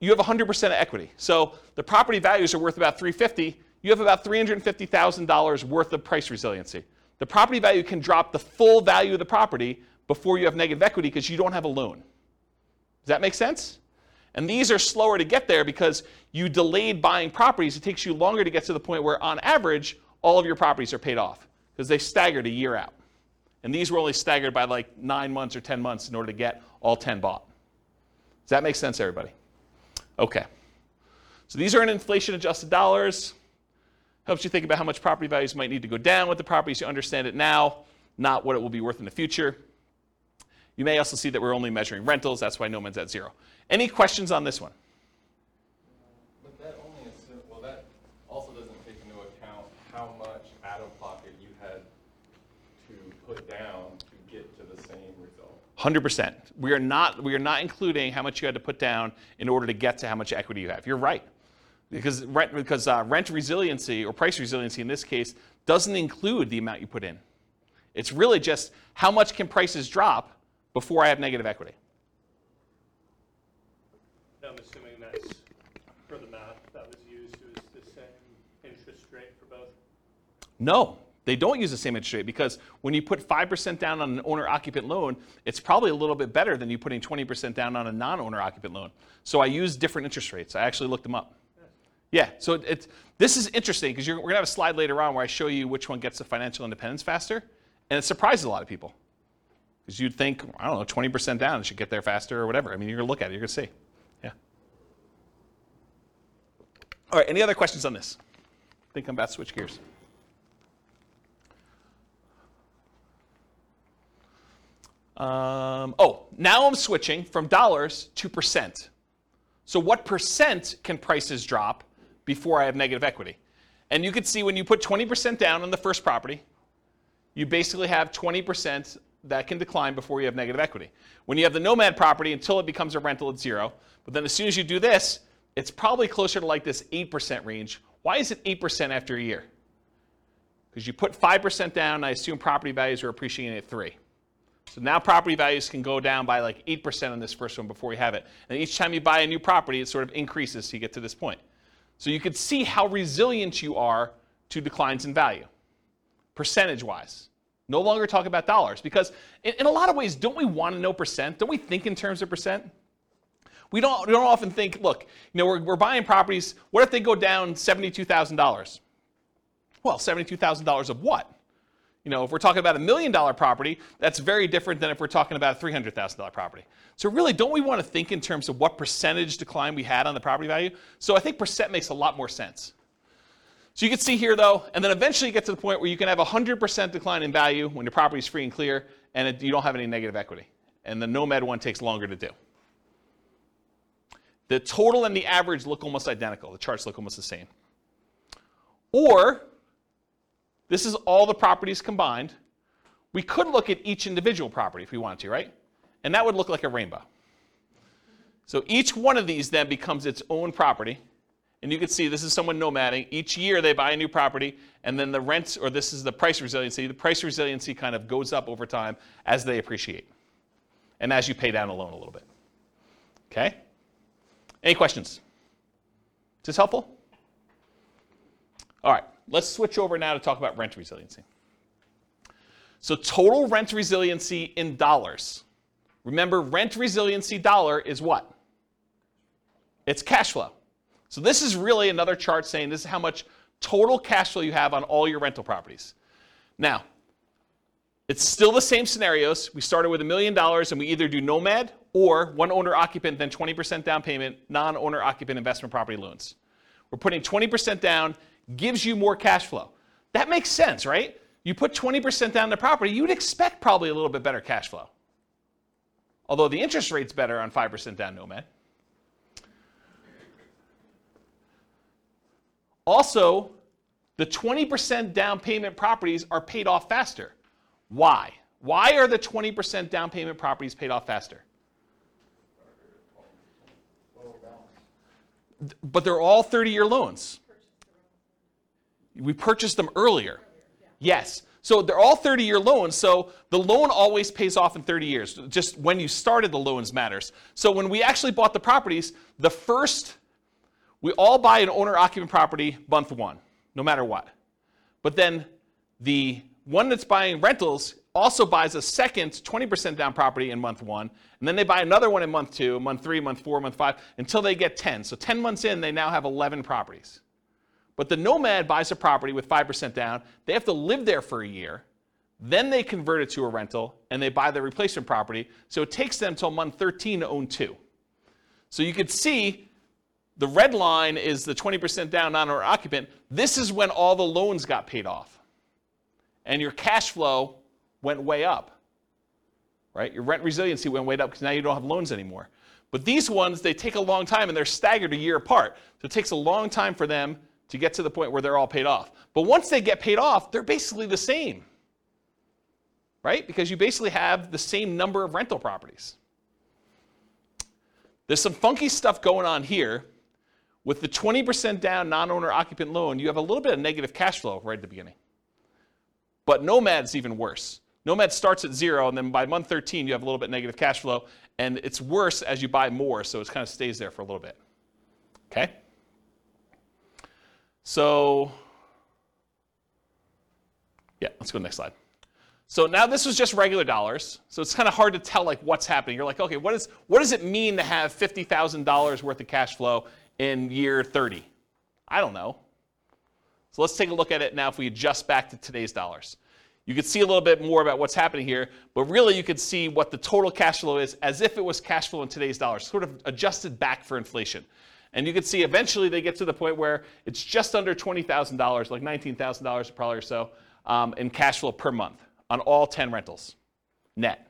you have 100% of equity. So the property values are worth about 350 you have about $350,000 worth of price resiliency. The property value can drop the full value of the property before you have negative equity because you don't have a loan. Does that make sense? And these are slower to get there because you delayed buying properties. It takes you longer to get to the point where, on average, all of your properties are paid off because they staggered a year out. And these were only staggered by like nine months or 10 months in order to get all 10 bought. Does that make sense, everybody? Okay. So these are in inflation adjusted dollars helps you think about how much property values might need to go down with the properties. You understand it now, not what it will be worth in the future. You may also see that we're only measuring rentals. That's why Nomad's at zero. Any questions on this one? But that only assumes, well, that also doesn't take into account how much out of pocket you had to put down to get to the same result. 100%. we are not we are not including how much you had to put down in order to get to how much equity you have. You're right, because rent because uh, rent resiliency or price resiliency in this case doesn't include the amount you put in. It's really just how much can prices drop before I have negative equity. I'm assuming that's, for the math that was used, it was the same interest rate for both. No, they don't use the same interest rate because when you put 5% down on an owner occupant loan, it's probably a little bit better than you putting 20% down on a non owner occupant loan. So I use different interest rates. I actually looked them up. Yeah, so it, it's, this is interesting because we're going to have a slide later on where I show you which one gets to financial independence faster. And it surprises a lot of people because you'd think, I don't know, 20% down, it should get there faster or whatever. I mean, you're going to look at it, you're going to see. Yeah. All right, any other questions on this? I think I'm about to switch gears. Um, oh, now I'm switching from dollars to percent. So what percent can prices drop before I have negative equity? And you can see when you put 20% down on the first property, you basically have 20% that can decline before you have negative equity. When you have the nomad property, until it becomes a rental, it's zero. But then as soon as you do this, it's probably closer to like this 8% range. Why is it 8% after a year? Because you put 5% down, I assume property values are appreciating at 3. So now property values can go down by like 8% on this first one before you have it. And each time you buy a new property, it sort of increases to get to this point. So you can see how resilient you are to declines in value, percentage wise. No longer talk about dollars because in, in a lot of ways, don't we want to know percent? Don't we think in terms of percent? We don't, we don't often think, look, you know, we're, we're buying properties. What if they go down $72,000? Well, $72,000 of what? You know, if we're talking about a million dollar property, that's very different than if we're talking about a $300,000 property. So really, don't we want to think in terms of what percentage decline we had on the property value? So I think percent makes a lot more sense. So you can see here though, and then eventually you get to the point where you can have 100% decline in value when your property is free and clear and it, you don't have any negative equity. And the Nomad one takes longer to do. The total and the average look almost identical. The charts look almost the same. Or this is all the properties combined. We could look at each individual property if we wanted to, right? And that would look like a rainbow. So each one of these then becomes its own property. And you can see this is someone nomading. Each year they buy a new property, and then the rent, or this is the price resiliency. The price resiliency kind of goes up over time as they appreciate and as you pay down a loan a little bit. Okay? Any questions? Is this helpful? All right let's switch over now to talk about rent resiliency. So total rent resiliency in dollars. Remember, rent resiliency dollar is what? It's cash flow. So this is really another chart saying this is how much total cash flow you have on all your rental properties. Now, it's still the same scenarios. We started with a million dollars and we either do nomad or one owner occupant, then 20% down payment, non owner occupant investment property loans. We're putting 20% down gives you more cash flow. That makes sense, right? You put 20% down the property, you'd expect probably a little bit better cash flow. Although the interest rate's better on 5% down Nomad. Also, the 20% down payment properties are paid off faster. Why? Why are the 20% down payment properties paid off faster? But they're all 30 year loans. We purchased them earlier. Yes. So they're all 30 year loans. So the loan always pays off in 30 years. Just when you started the loans matters. So when we actually bought the properties, the first, we all buy an owner occupant property month one, no matter what. But then the one that's buying rentals also buys a second 20% down property in month one. And then they buy another one in month two, month three, month four, month five, until they get 10. So 10 months in, they now have 11 properties. But the nomad buys a property with 5% down. They have to live there for a year. Then they convert it to a rental and they buy the replacement property. So it takes them until month 13 to own two. So you can see the red line is the 20% down non owner occupant. This is when all the loans got paid off. And your cash flow went way up. Right? Your rent resiliency went way up because now you don't have loans anymore. But these ones, they take a long time and they're staggered a year apart. So it takes a long time for them to get to the point where they're all paid off. But once they get paid off, they're basically the same, right? Because you basically have the same number of rental properties. There's some funky stuff going on here. With the 20% down non owner occupant loan, you have a little bit of negative cash flow right at the beginning. But Nomad's even worse. Nomad starts at zero, and then by month 13, you have a little bit negative cash flow, and it's worse as you buy more, so it kind of stays there for a little bit. Okay? So, yeah, let's go to the next slide. So now this was just regular dollars, so it's kind of hard to tell like what's happening. You're like, okay, what, is, what does it mean to have $50,000 worth of cash flow in year 30? I don't know. So let's take a look at it now if we adjust back to today's dollars. You could see a little bit more about what's happening here, but really you could see what the total cash flow is as if it was cash flow in today's dollars, sort of adjusted back for inflation. And you can see eventually they get to the point where it's just under $20,000, like $19,000 probably or so, um, in cash flow per month on all 10 rentals, net.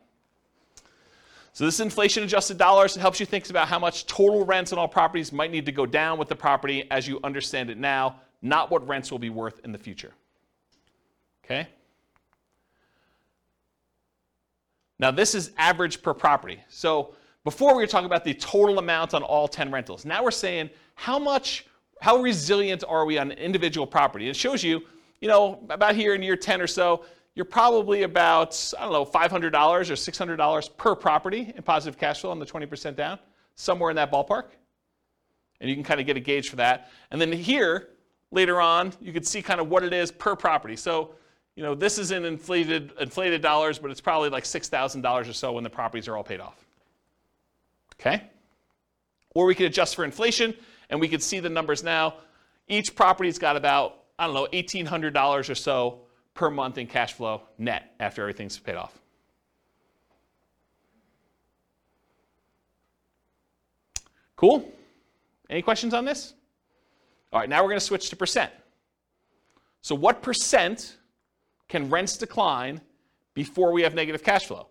So this inflation adjusted dollars It helps you think about how much total rents on all properties might need to go down with the property as you understand it now, not what rents will be worth in the future. Okay? Now this is average per property. So before we were talking about the total amount on all 10 rentals. Now we're saying how much, how resilient are we on individual property? It shows you, you know, about here in year 10 or so, you're probably about, I don't know, $500 or $600 per property in positive cash flow on the 20% down, somewhere in that ballpark. And you can kind of get a gauge for that. And then here, later on, you can see kind of what it is per property. So, you know, this is in inflated, inflated dollars, but it's probably like $6,000 or so when the properties are all paid off. Okay? Or we could adjust for inflation, and we could see the numbers now. Each property's got about, I don't know, $1,800 or so per month in cash flow net after everything's paid off. Cool? Any questions on this? All right, now we're going to switch to percent. So, what percent can rents decline before we have negative cash flow?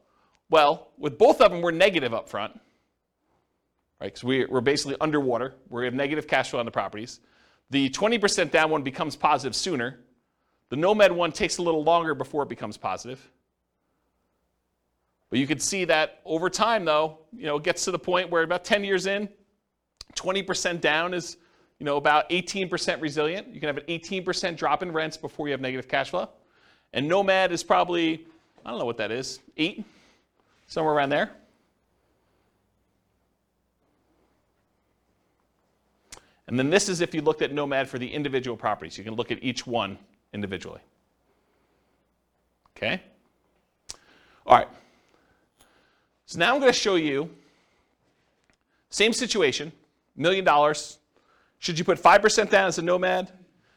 Well, with both of them, we're negative up front, right? Because we, we're basically underwater. We have negative cash flow on the properties. The 20% down one becomes positive sooner. The Nomad one takes a little longer before it becomes positive. But you can see that over time, though, you know, it gets to the point where about 10 years in, 20% down is, you know, about 18% resilient. You can have an 18% drop in rents before you have negative cash flow. And Nomad is probably, I don't know what that is, eight, somewhere around there. And then this is if you looked at Nomad for the individual properties. You can look at each one individually. Okay? All right. So now I'm going to show you same situation, million dollars. Should you put 5% down as a nomad?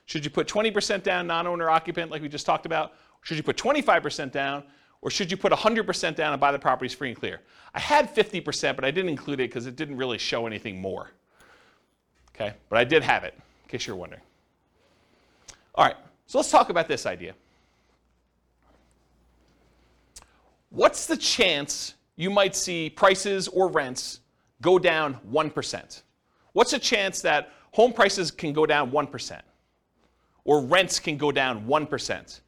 Should you put 20% down non-owner occupant like we just talked about? Should you put 25% down? Or should you put 100% down and buy the properties free and clear? I had 50%, but I didn't include it because it didn't really show anything more. Okay, but I did have it, in case you're wondering. All right, so let's talk about this idea. What's the chance you might see prices or rents go down 1%? What's the chance that home prices can go down 1%? Or rents can go down 1%?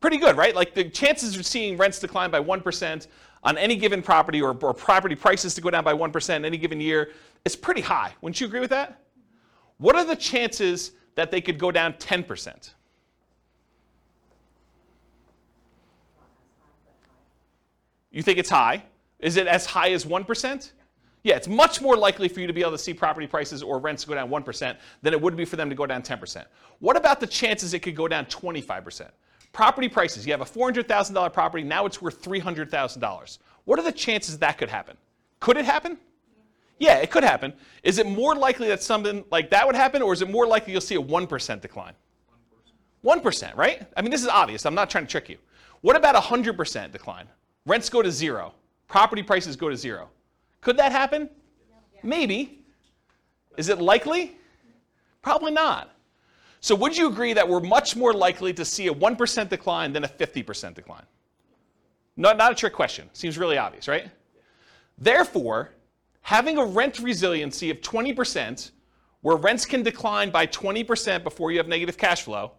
Pretty good, right? Like the chances of seeing rents decline by 1% on any given property or, or property prices to go down by 1% in any given year is pretty high. Wouldn't you agree with that? What are the chances that they could go down 10%? You think it's high? Is it as high as 1%? Yeah, it's much more likely for you to be able to see property prices or rents go down 1% than it would be for them to go down 10%. What about the chances it could go down 25%? Property prices, you have a $400,000 property, now it's worth $300,000. What are the chances that could happen? Could it happen? Yeah, it could happen. Is it more likely that something like that would happen, or is it more likely you'll see a 1% decline? 1%. 1%, right? I mean, this is obvious. I'm not trying to trick you. What about a 100% decline? Rents go to zero, property prices go to zero. Could that happen? Maybe. Is it likely? Probably not. So, would you agree that we're much more likely to see a 1% decline than a 50% decline? Not, not a trick question. Seems really obvious, right? Therefore, having a rent resiliency of 20%, where rents can decline by 20% before you have negative cash flow,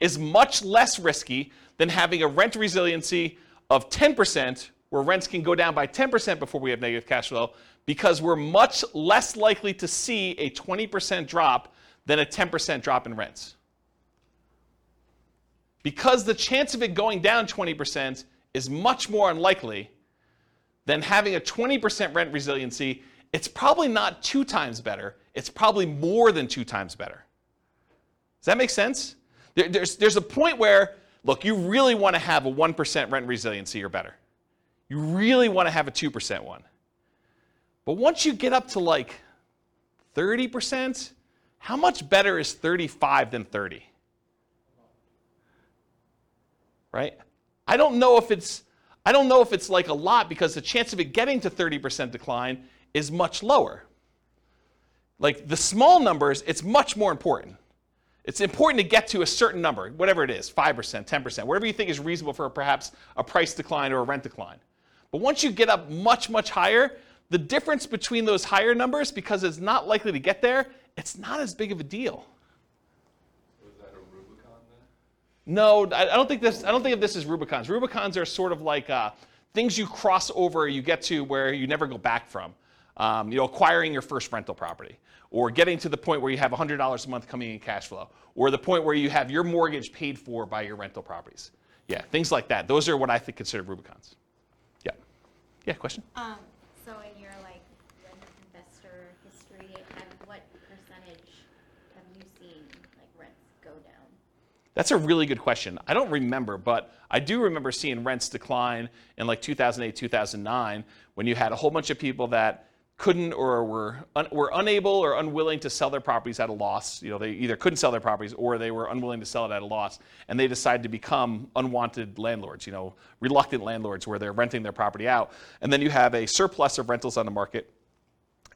is much less risky than having a rent resiliency of 10%, where rents can go down by 10% before we have negative cash flow, because we're much less likely to see a 20% drop than a 10% drop in rents. Because the chance of it going down 20% is much more unlikely than having a 20% rent resiliency, it's probably not two times better, it's probably more than two times better. Does that make sense? There, there's, there's a point where, look, you really want to have a 1% rent resiliency or better. You really want to have a 2% one. But once you get up to like 30%, how much better is 35 than 30? Right? I don't know if it's I don't know if it's like a lot because the chance of it getting to 30% decline is much lower. Like the small numbers, it's much more important. It's important to get to a certain number, whatever it is 5%, 10%, whatever you think is reasonable for perhaps a price decline or a rent decline. But once you get up much, much higher, the difference between those higher numbers, because it's not likely to get there, it's not as big of a deal. Was that a Rubicon then? No, I I don't think this. I don't think of this as Rubicons. Rubicons are sort of like uh, things you cross over, you get to where you never go back from. Um, you know, acquiring your first rental property, or getting to the point where you have $100 a month coming in cash flow, or the point where you have your mortgage paid for by your rental properties. Yeah, things like that. Those are what I think considered Rubicons. Yeah. Yeah. Question. Um, so in your like rent investor history, have, what percentage have you seen like rents go down? That's a really good question. I don't remember, but I do remember seeing rents decline in like 2008, 2009, when you had a whole bunch of people that couldn't or were, un- were unable or unwilling to sell their properties at a loss. You know, they either couldn't sell their properties or they were unwilling to sell it at a loss, and they decided to become unwanted landlords. You know, reluctant landlords where they're renting their property out, and then you have a surplus of rentals on the market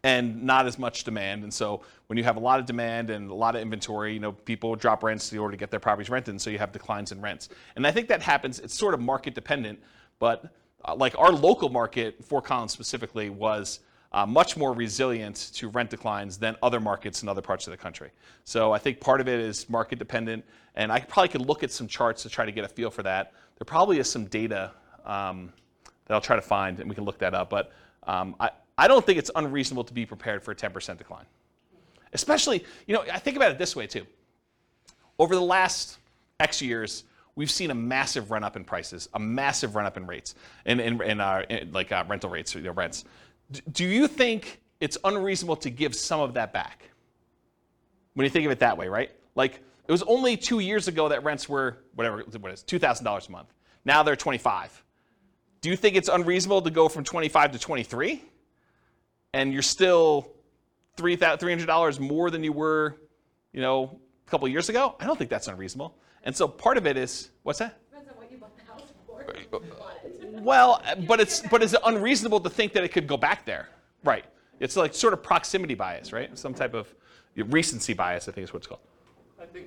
and not as much demand. And so when you have a lot of demand and a lot of inventory, you know, people drop rents in order to get their properties rented, and so you have declines in rents. And I think that happens, it's sort of market dependent, but uh, like our local market, Fort Collins specifically, was uh, much more resilient to rent declines than other markets in other parts of the country. So I think part of it is market dependent, and I probably could look at some charts to try to get a feel for that. There probably is some data um, that I'll try to find, and we can look that up. But um, I, I don't think it's unreasonable to be prepared for a 10% decline. Especially, you know, I think about it this way too. Over the last X years, we've seen a massive run up in prices, a massive run up in rates, in, in, in, uh, in like uh, rental rates, you know, rents. D- do you think it's unreasonable to give some of that back? When you think of it that way, right? Like it was only two years ago that rents were whatever what is two thousand dollars a month. Now they're twenty five. Do you think it's unreasonable to go from twenty five to twenty three, and you're still three hundred dollars more than you were, you know, a couple of years ago? I don't think that's unreasonable. And so part of it is what's that? Depends on what you bought the house for. if you bought it. Well, uh, but it's but is it unreasonable to think that it could go back there? Right. It's like sort of proximity bias, right? Some type of recency bias, I think is what it's called. I think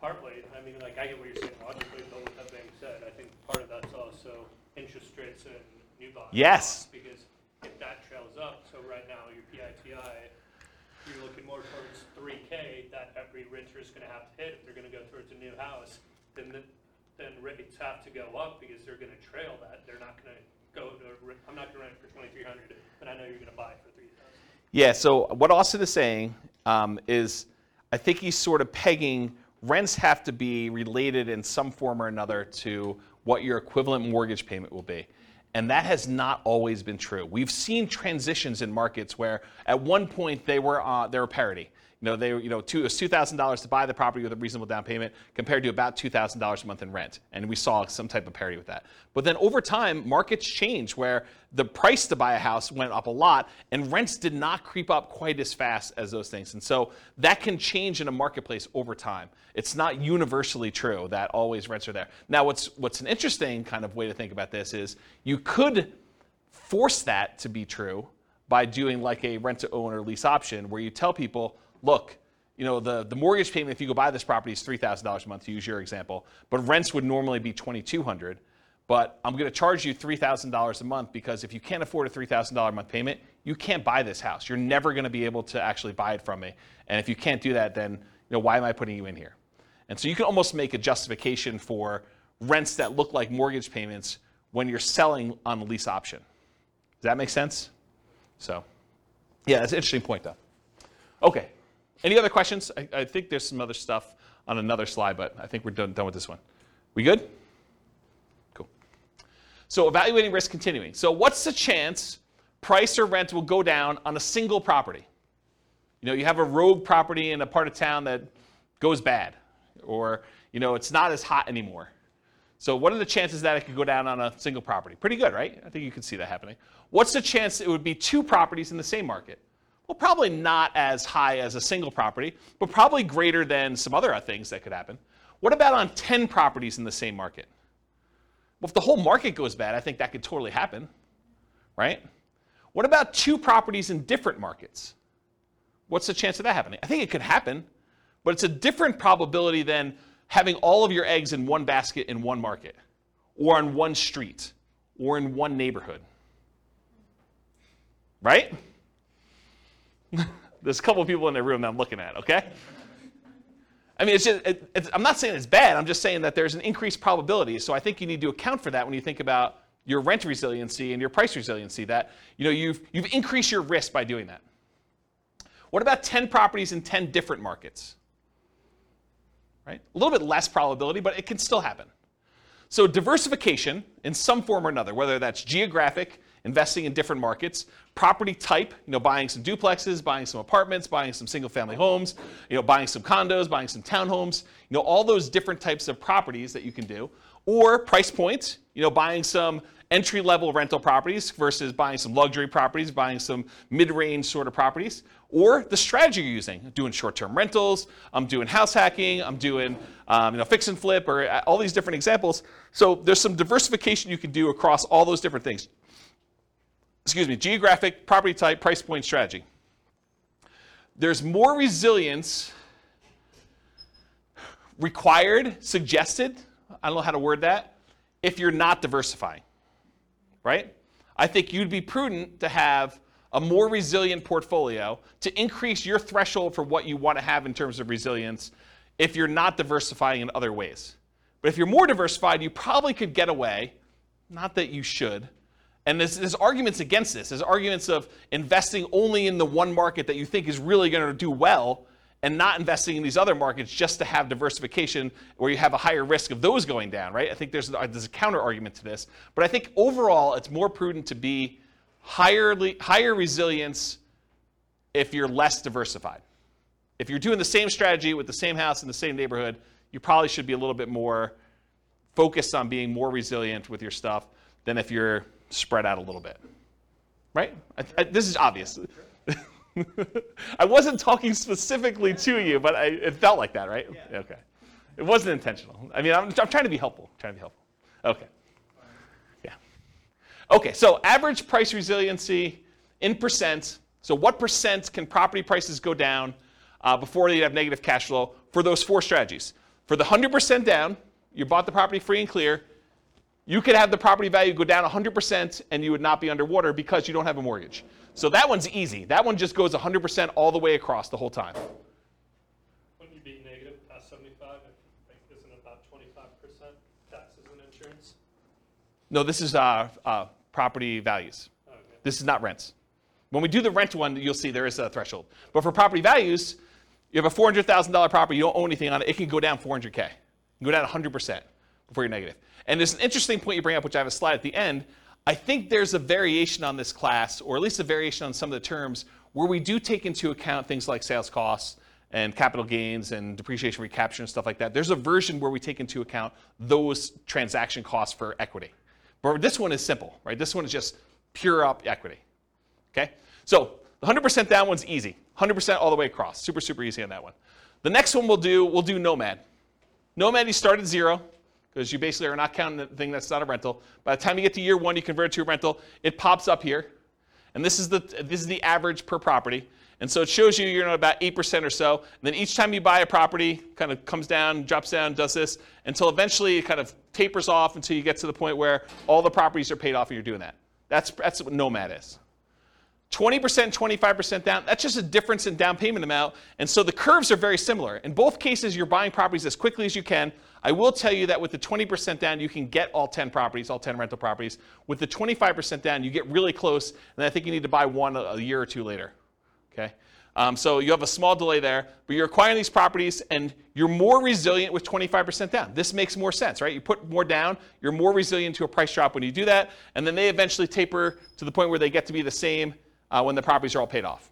partly, I mean, like, I get what you're saying logically, but with that being said, I think part of that's also interest rates and new bonds. Yes. costs, Because if that trails up, so right now, your PITI, you're looking more towards three That every renter is gonna have to hit, if they're gonna go towards a new house, then the, then rates have to go up because they're gonna trail that, they're not gonna go to, I'm not gonna rent for twenty-three hundred, but I know you're gonna buy for three thousand. Yeah, so what Austin is saying um, is I think he's sort of pegging rents have to be related in some form or another to what your equivalent mortgage payment will be. And that has not always been true. We've seen transitions in markets where at one point they were uh, they were parity. You know, they you know, two, it was two thousand dollars to buy the property with a reasonable down payment compared to about two thousand dollars a month in rent, and we saw some type of parity with that. But then over time, markets changed where the price to buy a house went up a lot, and rents did not creep up quite as fast as those things. And so that can change in a marketplace over time. It's not universally true that always rents are there. Now, what's what's an interesting kind of way to think about this is you could force that to be true by doing like a rent to own or lease option where you tell people, look, you know, the, the mortgage payment if you go buy this property is $3,000 a month to use your example, but rents would normally be 2200 but I'm going to charge you $3,000 a month because if you can't afford a $3,000 a month payment, you can't buy this house. You're never going to be able to actually buy it from me. And if you can't do that, then you know, why am I putting you in here? And so you can almost make a justification for rents that look like mortgage payments when you're selling on a lease option. Does that make sense? So, yeah, that's an interesting point, though. Okay. Any other questions? I, I think there's some other stuff on another slide, but I think we're done, done with this one. We good? Cool. So, evaluating risk continuing. So, what's the chance price or rent will go down on a single property? You know, you have a rogue property in a part of town that goes bad, or, you know, it's not as hot anymore. So, what are the chances that it could go down on a single property? Pretty good, right? I think you can see that happening. What's the chance it would be two properties in the same market? Well, probably not as high as a single property, but probably greater than some other uh, things that could happen. What about on 10 properties in the same market? Well, if the whole market goes bad, I think that could totally happen, right? What about two properties in different markets? What's the chance of that happening? I think it could happen, but it's a different probability than having all of your eggs in one basket in one market, or on one street, or in one neighborhood. Right? There's a couple people in the room that I'm looking at, okay? I mean, it's just, it, it's, I'm not saying it's bad, I'm just saying that there's an increased probability. So I think you need to account for that when you think about your rent resiliency and your price resiliency, that you know, you've, you've increased your risk by doing that. What about 10 properties in 10 different markets? Right? A little bit less probability, but it can still happen. So diversification in some form or another, whether that's geographic, investing in different markets, property type, you know, buying some duplexes, buying some apartments, buying some single family homes, you know, buying some condos, buying some townhomes, you know, all those different types of properties that you can do, or price points, you know, buying some entry level rental properties versus buying some luxury properties, buying some mid range sort of properties, or the strategy you're using. I'm doing short term rentals, I'm doing house hacking, I'm doing um, you know, fix and flip, or uh, all these different examples. So there's some diversification you can do across all those different things. Excuse me, geographic, property type, price point strategy. There's more resilience required, suggested, I don't know how to word that, if you're not diversifying right? I think you'd be prudent to have a more resilient portfolio to increase your threshold for what you want to have in terms of resilience if you're not diversifying in other ways. But if you're more diversified, you probably could get away, not that you should. And there's, there's arguments against this. There's arguments of investing only in the one market that you think is really going to do well and not investing in these other markets just to have diversification where you have a higher risk of those going down, right? I think there's, uh, there's a counter argument to this. But I think overall, it's more prudent to be higher, higher resilience if you're less diversified. If you're doing the same strategy with the same house in the same neighborhood, you probably should be a little bit more focused on being more resilient with your stuff than if you're spread out a little bit. Right? I, I, this is obvious. I wasn't talking specifically to you, but I, it felt like that, right? Yeah. Okay. It wasn't intentional. I mean, I'm, I'm trying to be helpful. Trying to be helpful. Okay. Yeah. Okay, so average price resiliency in percent. So, what percent can property prices go down uh, before they have negative cash flow for those four strategies? For the 100% down, you bought the property free and clear, you could have the property value go down 100% and you would not be underwater because you don't have a mortgage. So that one's easy. That one just goes 100% all the way across the whole time. Wouldn't you be negative past 75 if, like, isn't about 25% taxes and insurance? No, this is uh, uh, property values. Okay. This is not rents. When we do the rent one, you'll see there is a threshold. But for property values, you have a $400,000 property, you don't own anything on it, it can go down 400K. It can go down 100% before you're negative. And there's an interesting point you bring up, which I have a slide at the end. I think there's a variation on this class, or at least a variation on some of the terms, where we do take into account things like sales costs and capital gains and depreciation recapture and stuff like that. There's a version where we take into account those transaction costs for equity. But this one is simple, right? This one is just pure up equity. Okay? So the 100% down one's easy. 100% all the way across. Super, super easy on that one. The next one we'll do, we'll do Nomad. Nomad, you start at zero because you basically are not counting the thing that's not a rental. By the time you get to year one, you convert it to a rental. It pops up here, and this is the this is the average per property. And so it shows you you're at about 8% or so. And then each time you buy a property, kind of comes down, drops down, does this, until eventually it kind of tapers off until you get to the point where all the properties are paid off and you're doing that. That's, that's what Nomad is. 20%, 25% down, that's just a difference in down payment amount. And so the curves are very similar. In both cases, you're buying properties as quickly as you can I will tell you that with the 20% down, you can get all 10 properties, all 10 rental properties. With the 25% down, you get really close, and I think you need to buy one a, year or two later. Okay? Um, so you have a small delay there, but you're acquiring these properties and you're more resilient with 25% down. This makes more sense, right? You put more down, you're more resilient to a price drop when you do that, and then they eventually taper to the point where they get to be the same uh, when the properties are all paid off.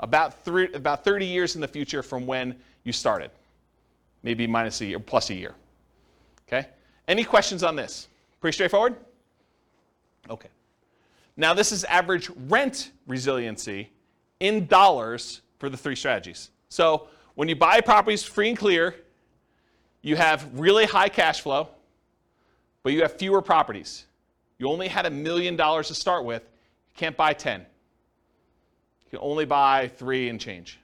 About, three, about 30 years in the future from when you started, maybe minus a year, plus a year. Okay? Any questions on this? Pretty straightforward? Okay. Now, this is average rent resiliency in dollars for the three strategies. So when you buy properties free and clear, you have really high cash flow, but you have fewer properties. You only had a million dollars to start with. You can't buy 10. You can only buy three and change.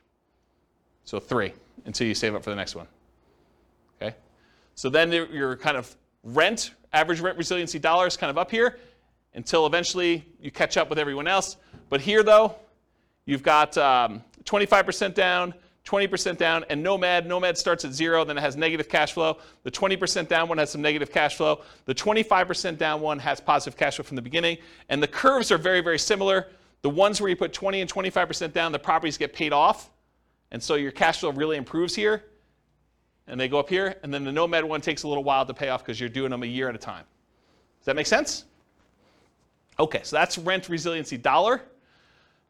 So three until you save up for the next one. So then your kind of rent, average rent resiliency dollars kind of up here until eventually you catch up with everyone else. But here though, You've got um, 25% down, 20% down, and Nomad. Nomad starts at zero, then it has negative cash flow. The 20% down one has some negative cash flow. The 25% down one has positive cash flow from the beginning. And the curves are very, very similar. The ones where you put 20 and 25% down, the properties get paid off. And so your cash flow really improves here. And they go up here. And then the Nomad one takes a little while to pay off because you're doing them a year at a time. Does that make sense? Okay, so that's rent resiliency dollar.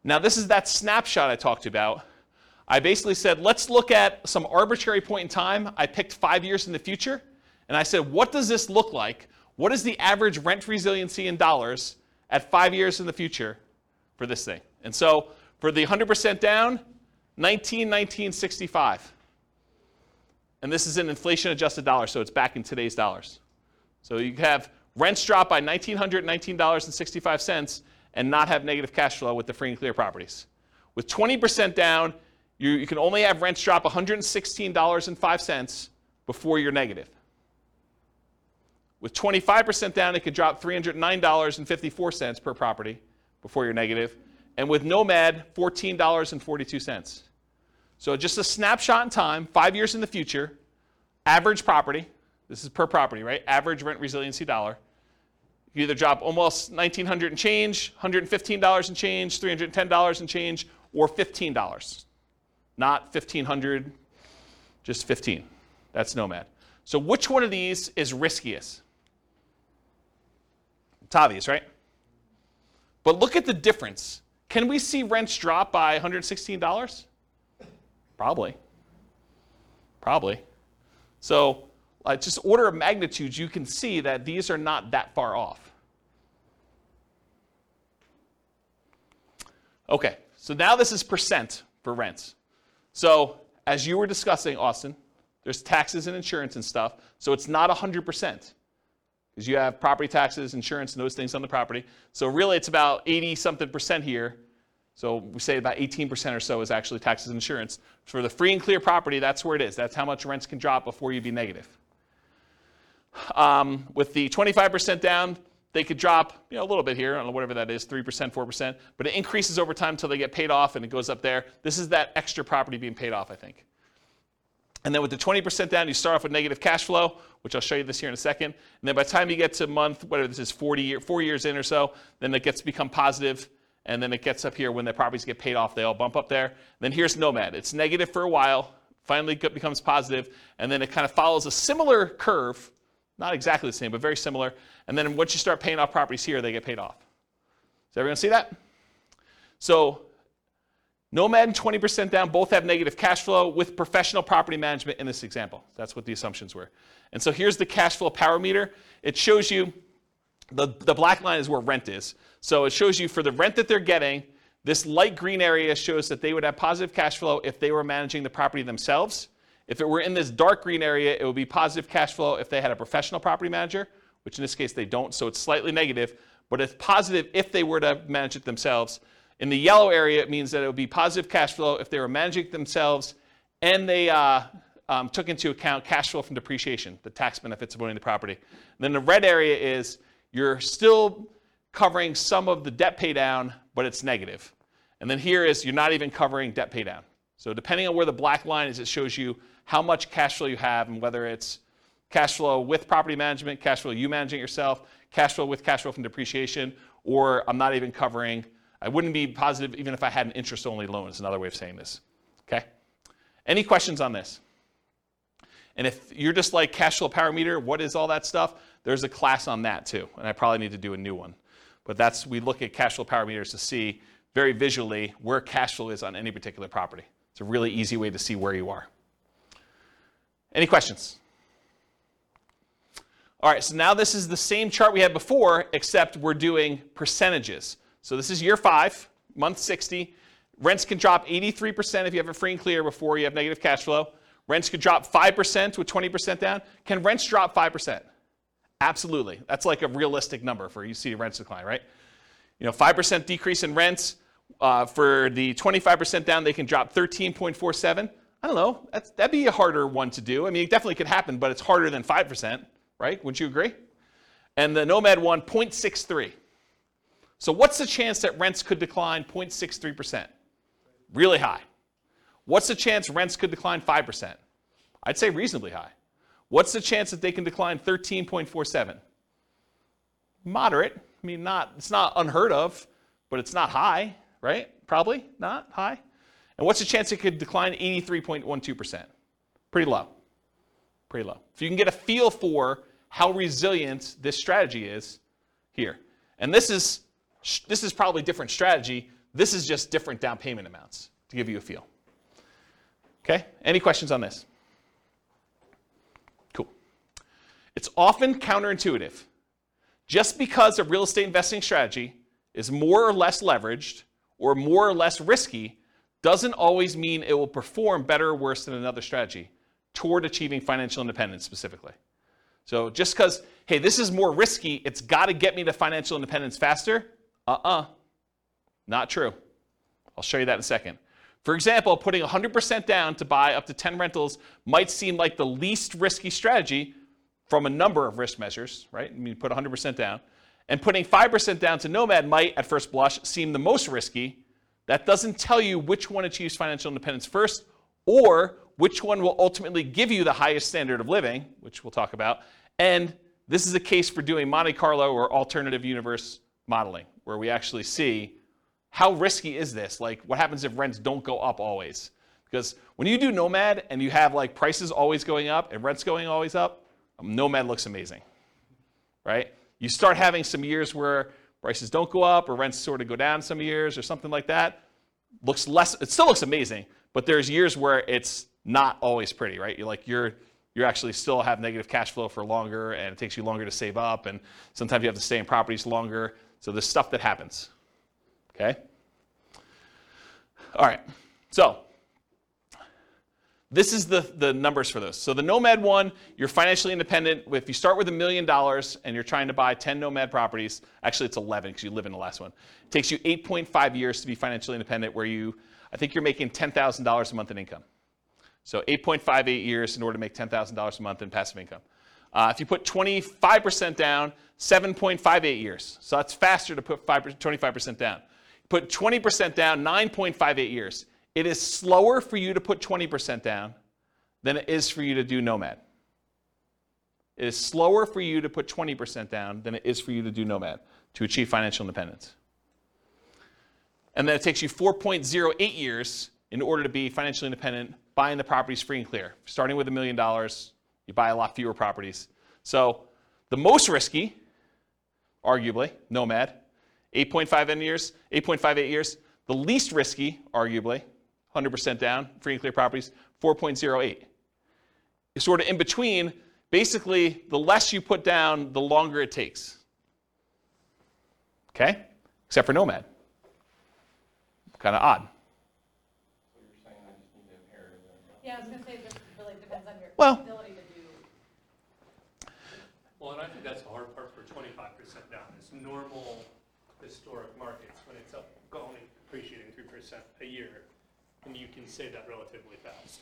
Now, this is that snapshot I talked about. I basically said, let's look at some arbitrary point in time. I picked five years in the future, and I said, what does this look like? What is the average rent resiliency in dollars at five years in the future for this thing? And so for the 100% down, 19, 19, 65. And this is in inflation adjusted dollars, so it's back in today's dollars. So you have rents drop by $1,919.65 and not have negative cash flow with the free and clear properties. With 20% down, you, you can only have rents drop $116.05 before you're negative. With 25% down, it could drop $309.54 per property before you're negative. And with Nomad, $14.42. So just a snapshot in time, five years in the future, average property, this is per property, right? Average rent resiliency dollar you either drop almost 1900 and change, $115 and change, $310 and change, or $15. Not 1500, just 15. That's Nomad. So which one of these is riskiest? It's obvious, right? But look at the difference. Can we see rents drop by $116? Probably. Probably. So uh, just order of magnitude, you can see that these are not that far off. Okay, so now this is percent for rents. So as you were discussing, Austin, there's taxes and insurance and stuff, so it's not 100% because you have property taxes, insurance, and those things on the property. So really, it's about 80 something percent here. So we say about 18% or so is actually taxes and insurance. For the free and clear property, that's where it is. That's how much rents can drop before you'd be negative. Um, with the 25% down, they could drop you know, a little bit here, I don't know, whatever that is, 3%, 4%, but it increases over time until they get paid off and it goes up there. This is that extra property being paid off, I think. And then with the 20% down, you start off with negative cash flow, which I'll show you this here in a second. And then by the time you get to month, whatever this is, 40 year, four years in or so, then it gets to become positive, and then it gets up here when the properties get paid off, they all bump up there. Then here's Nomad. It's negative for a while, finally becomes positive, and then it kind of follows a similar curve not exactly the same, but very similar. And then once you start paying off properties here, they get paid off. Does everyone see that? So Nomad and 20% down both have negative cash flow with professional property management in this example. That's what the assumptions were. And so here's the cash flow power meter. It shows you the, the black line is where rent is. So it shows you for the rent that they're getting, this light green area shows that they would have positive cash flow if they were managing the property themselves. If it were in this dark green area, it would be positive cash flow if they had a professional property manager, which in this case they don't, so it's slightly negative, but it's positive if they were to manage it themselves. In the yellow area, it means that it would be positive cash flow if they were managing it themselves and they uh, um, took into account cash flow from depreciation, the tax benefits of owning the property. And then the red area is you're still covering some of the debt pay down, but it's negative. And then here is you're not even covering debt pay down. So depending on where the black line is, it shows you how much cash flow you have and whether it's cash flow with property management, cash flow you managing it yourself, cash flow with cash flow from depreciation, or I'm not even covering, I wouldn't be positive even if I had an interest only loan, is another way of saying this. Okay? Any questions on this? And if you're just like cash flow power meter, what is all that stuff? There's a class on that too, and I probably need to do a new one. But that's we look at cash flow power meters to see very visually where cash flow is on any particular property. It's a really easy way to see where you are. Any questions? All right, so now this is the same chart we had before, except we're doing percentages. So this is year five, month 60. Rents can drop 83% if you have a free and clear before you have negative cash flow. Rents could drop 5% with 20% down. Can rents drop 5%? Absolutely. That's like a realistic number for you see rents decline, right? You know, 5% decrease in rents. Uh, for the 25% down, they can drop 13.47. I don't know. That's, that'd be a harder one to do. I mean, it definitely could happen, but it's harder than 5%, right? Wouldn't you agree? And the Nomad one, 0.63. So what's the chance that rents could decline 0.63%? Really high. What's the chance rents could decline 5%? I'd say reasonably high. What's the chance that they can decline 13.47? Moderate. I mean, not it's not unheard of, but it's not high, right? Probably not high. And what's the chance it could decline 83.12%? Pretty low. Pretty low. If you can get a feel for how resilient this strategy is here. And this is this is probably different strategy. This is just different down payment amounts to give you a feel. Okay? Any questions on this? Cool. It's often counterintuitive. Just because a real estate investing strategy is more or less leveraged or more or less risky doesn't always mean it will perform better or worse than another strategy toward achieving financial independence specifically. So just because, hey, this is more risky, it's got to get me to financial independence faster, uh uh not true. I'll show you that in a second. For example, putting 100% down to buy up to 10 rentals might seem like the least risky strategy from a number of risk measures, right? I mean, put 100% down. And putting 5% down to Nomad might, at first blush, seem the most risky. That doesn't tell you which one achieves financial independence first or which one will ultimately give you the highest standard of living, which we'll talk about. And this is a case for doing Monte Carlo or alternative universe modeling, where we actually see how risky is this? Like, what happens if rents don't go up always? Because when you do Nomad and you have like prices always going up and rents going always up, um, Nomad looks amazing, right? You start having some years where prices don't go up or rents sort of go down some years or something like that. Looks less, it still looks amazing, but there's years where it's not always pretty, right? You're like, you're, you actually still have negative cash flow for longer and it takes you longer to save up and sometimes you have to stay in properties longer. So there's stuff that happens. Okay? All right. So this is the, the numbers for this. So the Nomad one, you're financially independent. If you start with a million dollars and you're trying to buy 10 Nomad properties, actually it's 11 because you live in the last one. It takes you 8.5 years to be financially independent where you, I think you're making $10,000 a month in income. So 8.58 years in order to make $10,000 a month in passive income. Uh, if you put 25% down, 7.58 years. So that's faster to put 5, 25% down. Put 20% down, 9.58 years. It is slower for you to put 20% down than it is for you to do Nomad. It is slower for you to put 20% down than it is for you to do Nomad to achieve financial independence. And then it takes you 4.08 years in order to be financially independent, buying the properties free and clear. Starting with a million dollars, you buy a lot fewer properties. So the most risky, arguably, Nomad, 8.5 years, 8.58 years. The least risky, arguably, 100% down, free and clear properties, 4.08. It's sort of in between. Basically, the less you put down, the longer it takes. Okay? Except for Nomad. Kind of odd. Yeah, I was gonna say, it just really depends on your Well- ability to do. Well, and I think that's the hard part for twenty-five percent down, is normal historic markets, when it's up, only appreciating three percent a year, and you can say that relatively fast.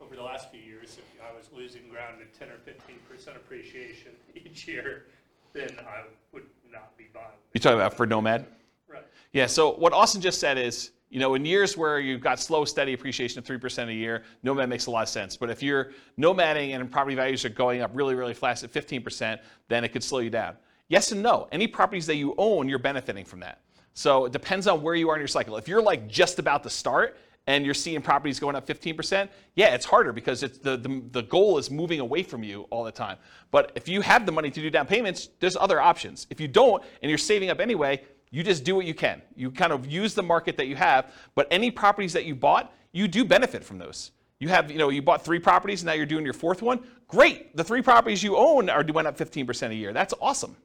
Over the last few years, if I was losing ground at ten or fifteen percent appreciation each year, then I would not be buying. You talking about for Nomad? Right. Yeah, so what Austin just said is You know, in years where you've got slow, steady appreciation of 3% a year, Nomad makes a lot of sense. But if you're nomading and property values are going up really, really fast at 15%, then it could slow you down. Yes and no. Any properties that you own, you're benefiting from that. So it depends on where you are in your cycle. If you're like just about to start and you're seeing properties going up 15%, yeah, it's harder because it's the, the, the goal is moving away from you all the time. But if you have the money to do down payments, there's other options. If you don't and you're saving up anyway, you just do what you can. You kind of use the market that you have, but any properties that you bought, you do benefit from those. You have, you know, you bought three properties, and now you're doing your fourth one. Great. The three properties you own are went up 15% a year. That's awesome.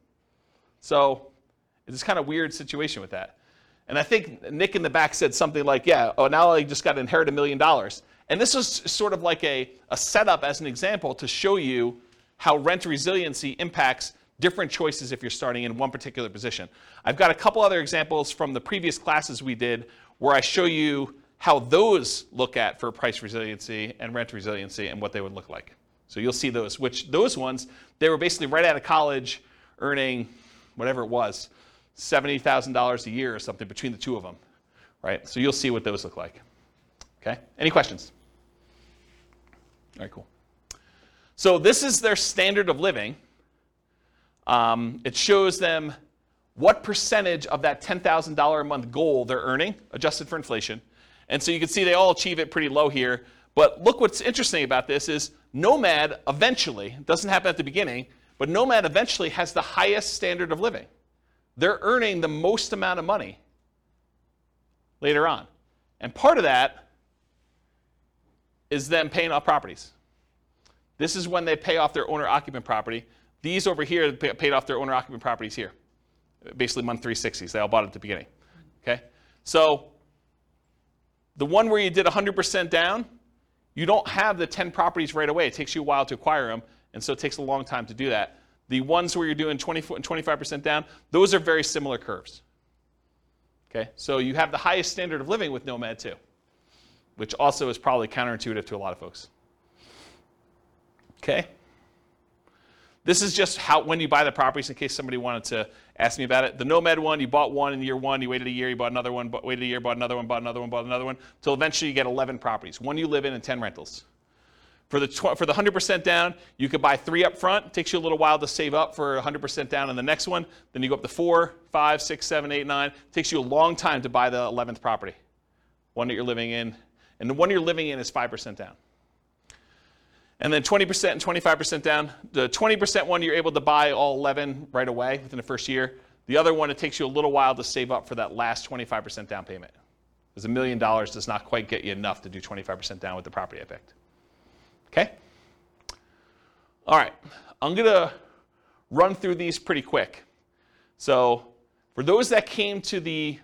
So it's kind of weird situation with that. And I think Nick in the back said something like, yeah, oh, now I just got to inherit a million dollars. And this was sort of like a, a setup as an example to show you how rent resiliency impacts different choices if you're starting in one particular position. I've got a couple other examples from the previous classes we did where I show you how those look at for price resiliency and rent resiliency and what they would look like. So you'll see those, which those ones, they were basically right out of college earning whatever it was, $70,000 a year or something between the two of them, right? So you'll see what those look like. Okay? Any questions? All right, cool. So this is their standard of living. Um, it shows them what percentage of that $10,000 a month goal they're earning, adjusted for inflation. And so you can see they all achieve it pretty low here. But look what's interesting about this is Nomad eventually, doesn't happen at the beginning, but Nomad eventually has the highest standard of living. They're earning the most amount of money later on. And part of that is them paying off properties. This is when they pay off their owner occupant property. These over here paid off their owner occupant properties here. Basically, month 360s. They all bought it at the beginning. Okay? So, the one where you did 100% down, you don't have the 10 properties right away. It takes you a while to acquire them, and so it takes a long time to do that. The ones where you're doing 20, 25% down, those are very similar curves. Okay? So, you have the highest standard of living with Nomad too, which also is probably counterintuitive to a lot of folks. Okay? This is just how when you buy the properties, in case somebody wanted to ask me about it. The Nomad one, you bought one in year one, you waited a year, you bought another one, bought, waited a year, bought another one, bought another one, bought another one, until eventually you get 11 properties. One you live in and 10 rentals. For the, tw- for the 100% down, you could buy three up front. It takes you a little while to save up for 100% down in the next one. Then you go up to four, five, six, seven, eight, nine. It takes you a long time to buy the 11th property, one that you're living in. And the one you're living in is 5% down and then 20% and 25% down. The 20% one, you're able to buy all 11 right away within the first year. The other one, it takes you a little while to save up for that last 25% down payment. Because a million dollars does not quite get you enough to do 25% down with the property I picked. Okay? All right, I'm going to run through these pretty quick. So, for those that came to the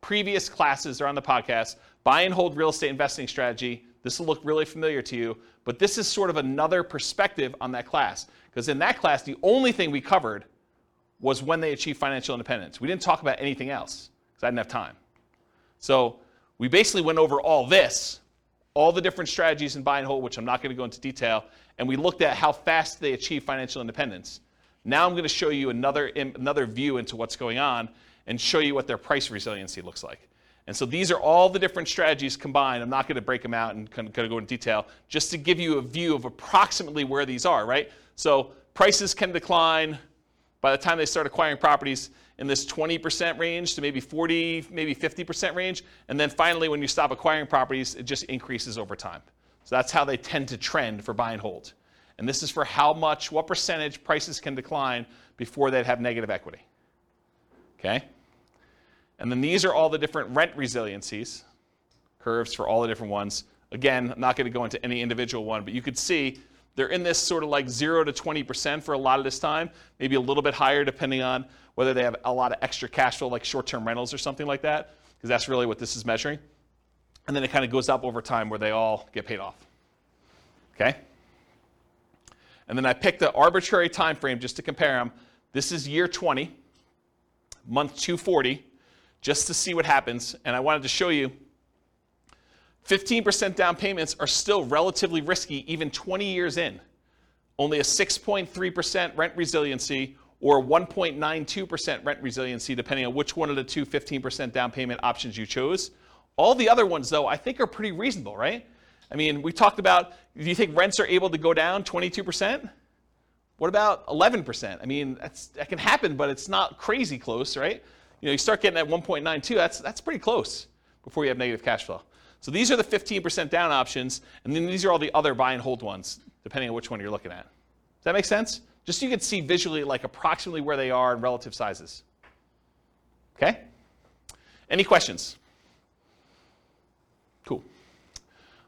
previous classes or on the podcast, buy and hold real estate investing strategy, this will look really familiar to you, but this is sort of another perspective on that class. Because in that class, the only thing we covered was when they achieved financial independence. We didn't talk about anything else because I didn't have time. So we basically went over all this, all the different strategies in buy and hold, which I'm not going to go into detail, and we looked at how fast they achieve financial independence. Now I'm going to show you another, another view into what's going on and show you what their price resiliency looks like. And so these are all the different strategies combined. I'm not going to break them out and kind of go into detail, just to give you a view of approximately where these are, right? So prices can decline by the time they start acquiring properties in this 20% range to maybe 40, maybe 50% range. And then finally, when you stop acquiring properties, it just increases over time. So that's how they tend to trend for buy and hold. And this is for how much, what percentage prices can decline before they'd have negative equity. Okay? And then these are all the different rent resiliencies, curves for all the different ones. Again, I'm not going to go into any individual one, but you could see they're in this sort of like 0 to 20% for a lot of this time, maybe a little bit higher depending on whether they have a lot of extra cash flow, like short term rentals or something like that, because that's really what this is measuring. And then it kind of goes up over time where they all get paid off. Okay? And then I picked an arbitrary time frame just to compare them. This is year 20, month 240 just to see what happens. And I wanted to show you 15% down payments are still relatively risky even 20 years in. Only a 6.3% rent resiliency or 1.92% rent resiliency, depending on which one of the two 15% down payment options you chose. All the other ones, though, I think are pretty reasonable, right? I mean, we talked about do you think rents are able to go down 22%? What about 11%? I mean, that can happen, but it's not crazy close, right? You know, you start getting at 1.92, that's, that's pretty close before you have negative cash flow. So these are the 15% down options, and then these are all the other buy and hold ones, depending on which one you're looking at. Does that make sense? Just so you can see visually like approximately where they are in relative sizes. Okay? Any questions? Cool.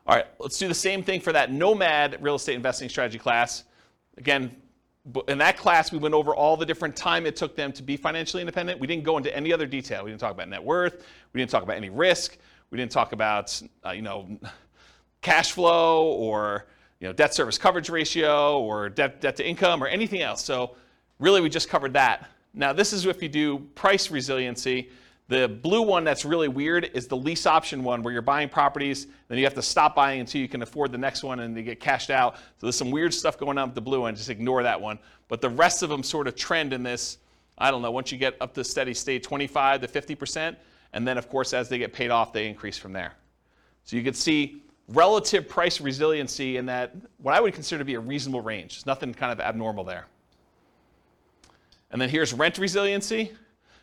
All right, let's do the same thing for that Nomad real estate investing strategy class. Again, in that class, we went over all the different time it took them to be financially independent. We didn't go into any other detail. We didn't talk about net worth. We didn't talk about any risk. We didn't talk about, uh, you know, cash flow or you know, debt service coverage ratio or debt, debt to income or anything else. So really, we just covered that. Now, this is if you do price resiliency. The blue one that's really weird is the lease option one where you're buying properties, then you have to stop buying until you can afford the next one and they get cashed out. So there's some weird stuff going on with the blue one, just ignore that one. But the rest of them sort of trend in this, I don't know, once you get up to steady state 25 to 50%, and then of course as they get paid off, they increase from there. So you can see relative price resiliency in that what I would consider to be a reasonable range. There's nothing kind of abnormal there. And then here's rent resiliency.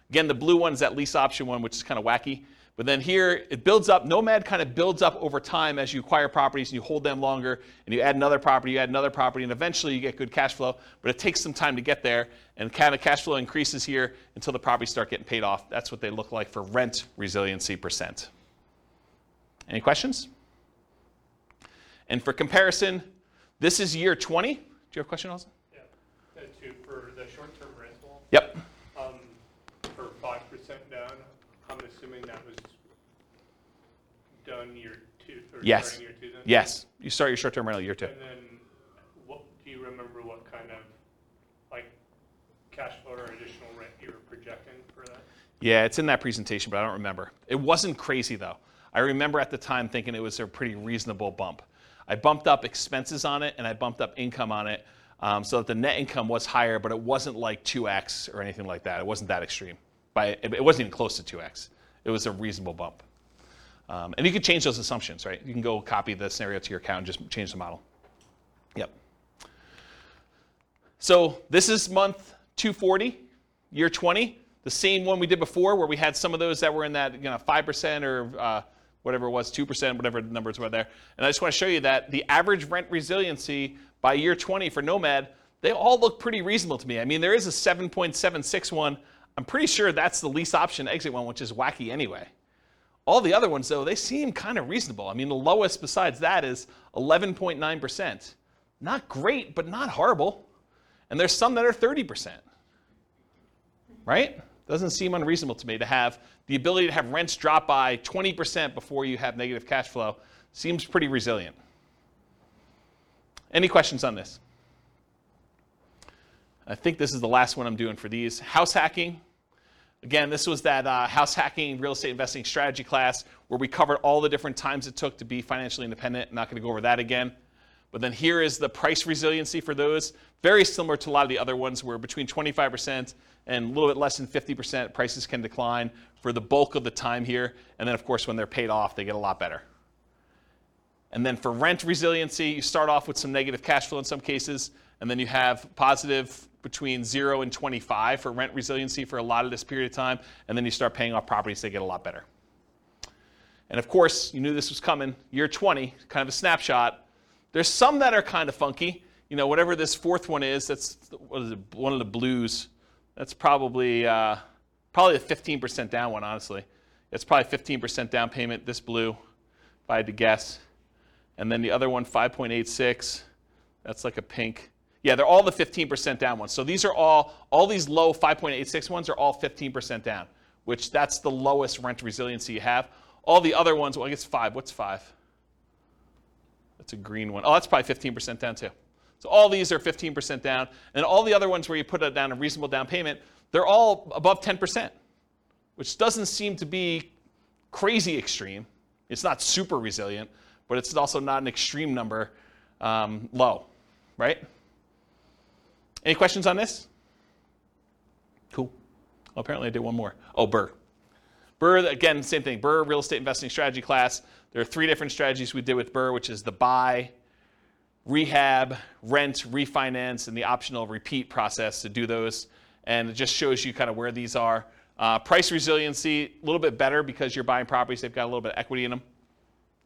Again, the blue one is that lease option one, which is kind of wacky. But then here, it builds up. Nomad kind of builds up over time as you acquire properties and you hold them longer, and you add another property, you add another property, and eventually you get good cash flow. But it takes some time to get there, and kind of cash flow increases here until the properties start getting paid off. That's what they look like for rent resiliency percent. Any questions? And for comparison, this is year 20. Do you have a question, also? Yeah, uh, to, for the short-term rental, Yep. um, for five percent down, I'm assuming that was done year two, or Yes. year two then? Yes. You start your short term rental year two. And then, what, do you remember what kind of, like, cash flow or additional rent you were projecting for that? Yeah, it's in that presentation, but I don't remember. It wasn't crazy though. I remember at the time thinking it was a pretty reasonable bump. I bumped up expenses on it and I bumped up income on it um, so that the net income was higher, but it wasn't like 2x or anything like that. It wasn't that extreme. By, it wasn't even close to 2x. It was a reasonable bump. Um, and you could change those assumptions, right? You can go copy the scenario to your account and just change the model. Yep. So this is month 240, year 20, the same one we did before, where we had some of those that were in that you know 5% or uh, whatever it was, 2%, whatever the numbers were there. And I just want to show you that the average rent resiliency by year 20 for Nomad, they all look pretty reasonable to me. I mean, there is a 7.76 one. I'm pretty sure that's the lease option exit one, which is wacky anyway. All the other ones, though, they seem kind of reasonable. I mean, the lowest besides that is 11.9%. Not great, but not horrible. And there's some that are 30%. Right? Doesn't seem unreasonable to me to have the ability to have rents drop by 20% before you have negative cash flow. Seems pretty resilient. Any questions on this? I think this is the last one I'm doing for these. House hacking. Again, this was that uh, house hacking real estate investing strategy class where we covered all the different times it took to be financially independent. I'm not going to go over that again. But then here is the price resiliency for those. Very similar to a lot of the other ones where between 25% and a little bit less than 50% prices can decline for the bulk of the time here. And then, of course, when they're paid off, they get a lot better. And then for rent resiliency, you start off with some negative cash flow in some cases, and then you have positive between 0 and 25 for rent resiliency for a lot of this period of time, and then you start paying off properties, they get a lot better. And of course, you knew this was coming. Year 20, kind of a snapshot. There's some that are kind of funky. You know, whatever this fourth one is, that's it, one of the blues. That's probably uh, probably a 15% down one, honestly. It's probably 15% down payment, this blue, if I had to guess. And then the other one, 5.86. That's like a pink. Yeah, they're all the 15% down ones. So these are all, all these low 5.86 ones are all 15% down, which that's the lowest rent resiliency you have. All the other ones, well, I guess five. What's five? That's a green one. Oh, that's probably 15% down too. So all these are 15% down. And all the other ones where you put it down a reasonable down payment, they're all above 10%, which doesn't seem to be crazy extreme. It's not super resilient, but it's also not an extreme number um, low, right? Any questions on this? Cool. Well, apparently I did one more. Oh, BRRRR. BRRRR, again, same thing. BRRRR real estate investing strategy class. There are three different strategies we did with BRRRR, which is the buy, rehab, rent, refinance, and the optional repeat process to do those. And it just shows you kind of where these are. Uh, price resiliency, a little bit better because you're buying properties, they've got a little bit of equity in them.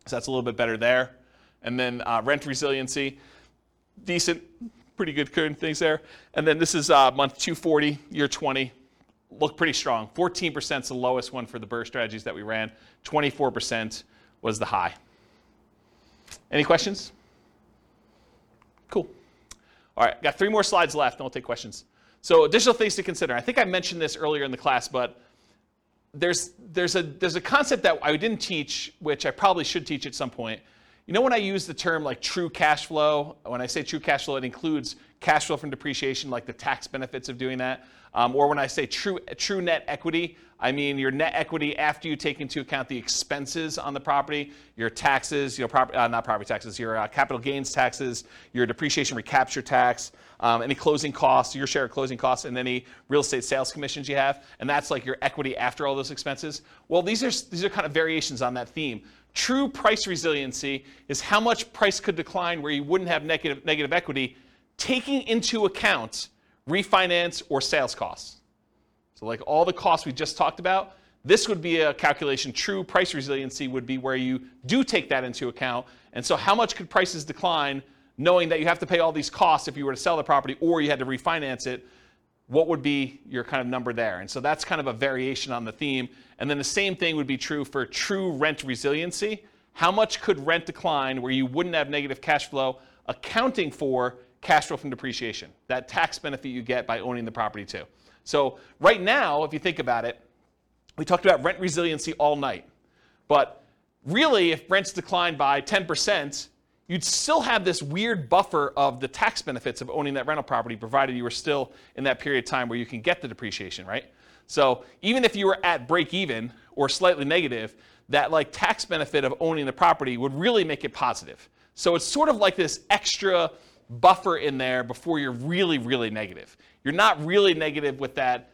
So that's a little bit better there. And then uh, rent resiliency, decent, pretty good things there. And then this is uh, month 240, year 20. Look pretty strong. 14% is the lowest one for the BRRRR strategies that we ran. 24% was the high. Any questions? Cool. All right, got three more slides left, and we'll take questions. So additional things to consider. I think I mentioned this earlier in the class, but there's, there's, a, there's a concept that I didn't teach, which I probably should teach at some point. You know when I use the term like true cash flow, when I say true cash flow, it includes cash flow from depreciation, like the tax benefits of doing that. Um, or when I say true, true net equity, I mean your net equity after you take into account the expenses on the property, your taxes, your prop, uh, not property taxes, your uh, capital gains taxes, your depreciation recapture tax, um, any closing costs, your share of closing costs, and any real estate sales commissions you have, and that's like your equity after all those expenses. Well, these are these are kind of variations on that theme. True price resiliency is how much price could decline where you wouldn't have negative negative equity, taking into account refinance or sales costs. So like all the costs we just talked about, this would be a calculation. True price resiliency would be where you do take that into account. And so how much could prices decline knowing that you have to pay all these costs if you were to sell the property or you had to refinance it? What would be your kind of number there? And so that's kind of a variation on the theme. And then the same thing would be true for true rent resiliency. How much could rent decline where you wouldn't have negative cash flow accounting for cash flow from depreciation, that tax benefit you get by owning the property too. So right now, if you think about it, we talked about rent resiliency all night. But really, if rents declined by 10%, you'd still have this weird buffer of the tax benefits of owning that rental property, provided you were still in that period of time where you can get the depreciation, right? So even if you were at break even or slightly negative, that like tax benefit of owning the property would really make it positive. So it's sort of like this extra buffer in there before you're really, really negative. You're not really negative with that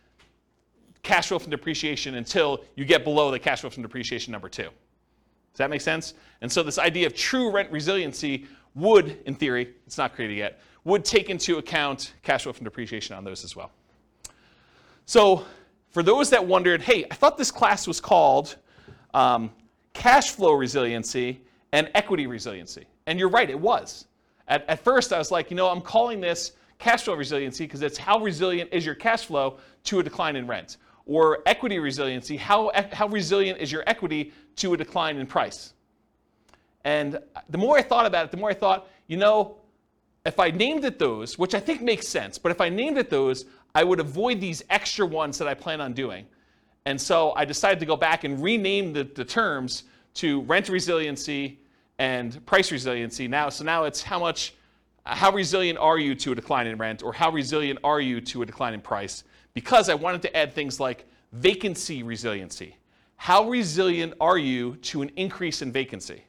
cash flow from depreciation until you get below the cash flow from depreciation number two. Does that make sense? And so this idea of true rent resiliency would, in theory, it's not created yet, would take into account cash flow from depreciation on those as well. So for those that wondered, hey, I thought this class was called um, cash flow resiliency and equity resiliency. And you're right, it was. At, at first, I was like, you know, I'm calling this cash flow resiliency because it's how resilient is your cash flow to a decline in rent. Or equity resiliency, how, how resilient is your equity to a decline in price? And the more I thought about it, the more I thought, you know, if I named it those, which I think makes sense, but if I named it those, I would avoid these extra ones that I plan on doing. And so I decided to go back and rename the, the terms to rent resiliency, and price resiliency now. So now it's how much, how resilient are you to a decline in rent, or how resilient are you to a decline in price? Because I wanted to add things like vacancy resiliency. How resilient are you to an increase in vacancy?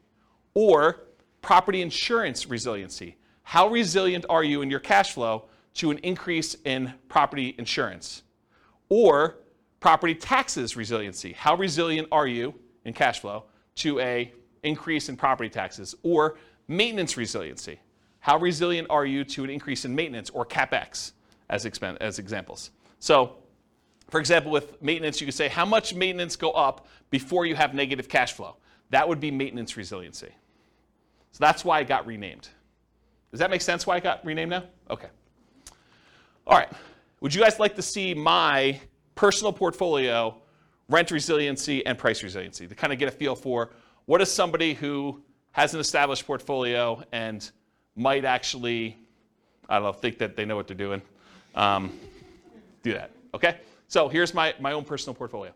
Or property insurance resiliency. How resilient are you in your cash flow to an increase in property insurance? Or property taxes resiliency. How resilient are you in cash flow to a increase in property taxes, or maintenance resiliency. How resilient are you to an increase in maintenance or capex as, expen- as examples? So, for example, with maintenance, you could say how much maintenance go up before you have negative cash flow. That would be maintenance resiliency. So that's why it got renamed. Does that make sense why it got renamed now? Okay. All right. Would you guys like to see my personal portfolio, rent resiliency, and price resiliency to kind of get a feel for what is somebody who has an established portfolio and might actually, I don't know, think that they know what they're doing, um, do that. Okay? So here's my, my own personal portfolio.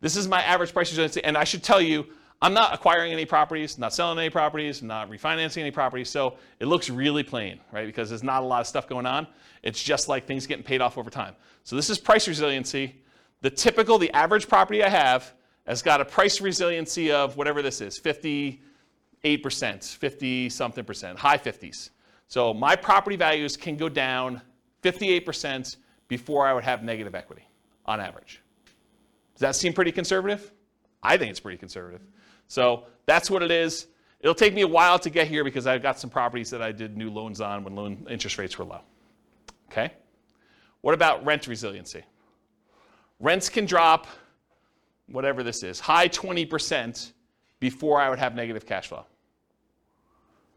This is my average price resiliency, and I should tell you, I'm not acquiring any properties, not selling any properties, not refinancing any properties, so it looks really plain, right? Because there's not a lot of stuff going on. It's just like things getting paid off over time. So this is price resiliency. The typical, the average property I have has got a price resiliency of whatever this is 58%, 50 something percent, high 50s. So my property values can go down 58% before I would have negative equity on average. Does that seem pretty conservative? I think it's pretty conservative. So that's what it is. It'll take me a while to get here because I've got some properties that I did new loans on when loan interest rates were low. Okay? What about rent resiliency? Rents can drop, whatever this is, high 20% before I would have negative cash flow.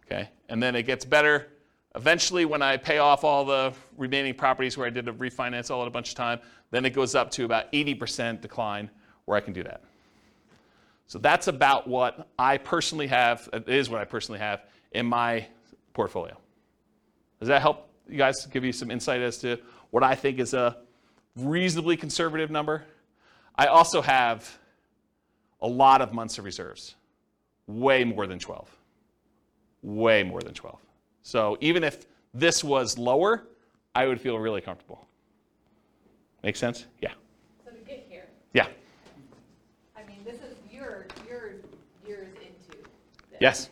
Okay? And then it gets better eventually when I pay off all the remaining properties where I did a refinance all at a bunch of time. Then it goes up to about 80% decline where I can do that. So that's about what I personally have, it is what I personally have in my portfolio. Does that help you guys give you some insight as to what I think is a reasonably conservative number? I also have a lot of months of reserves, way more than 12. Way more than 12. So even if this was lower, I would feel really comfortable. Make sense? Yeah. So to get here, Yeah. I mean, this is, you're, you're years into this. Yes.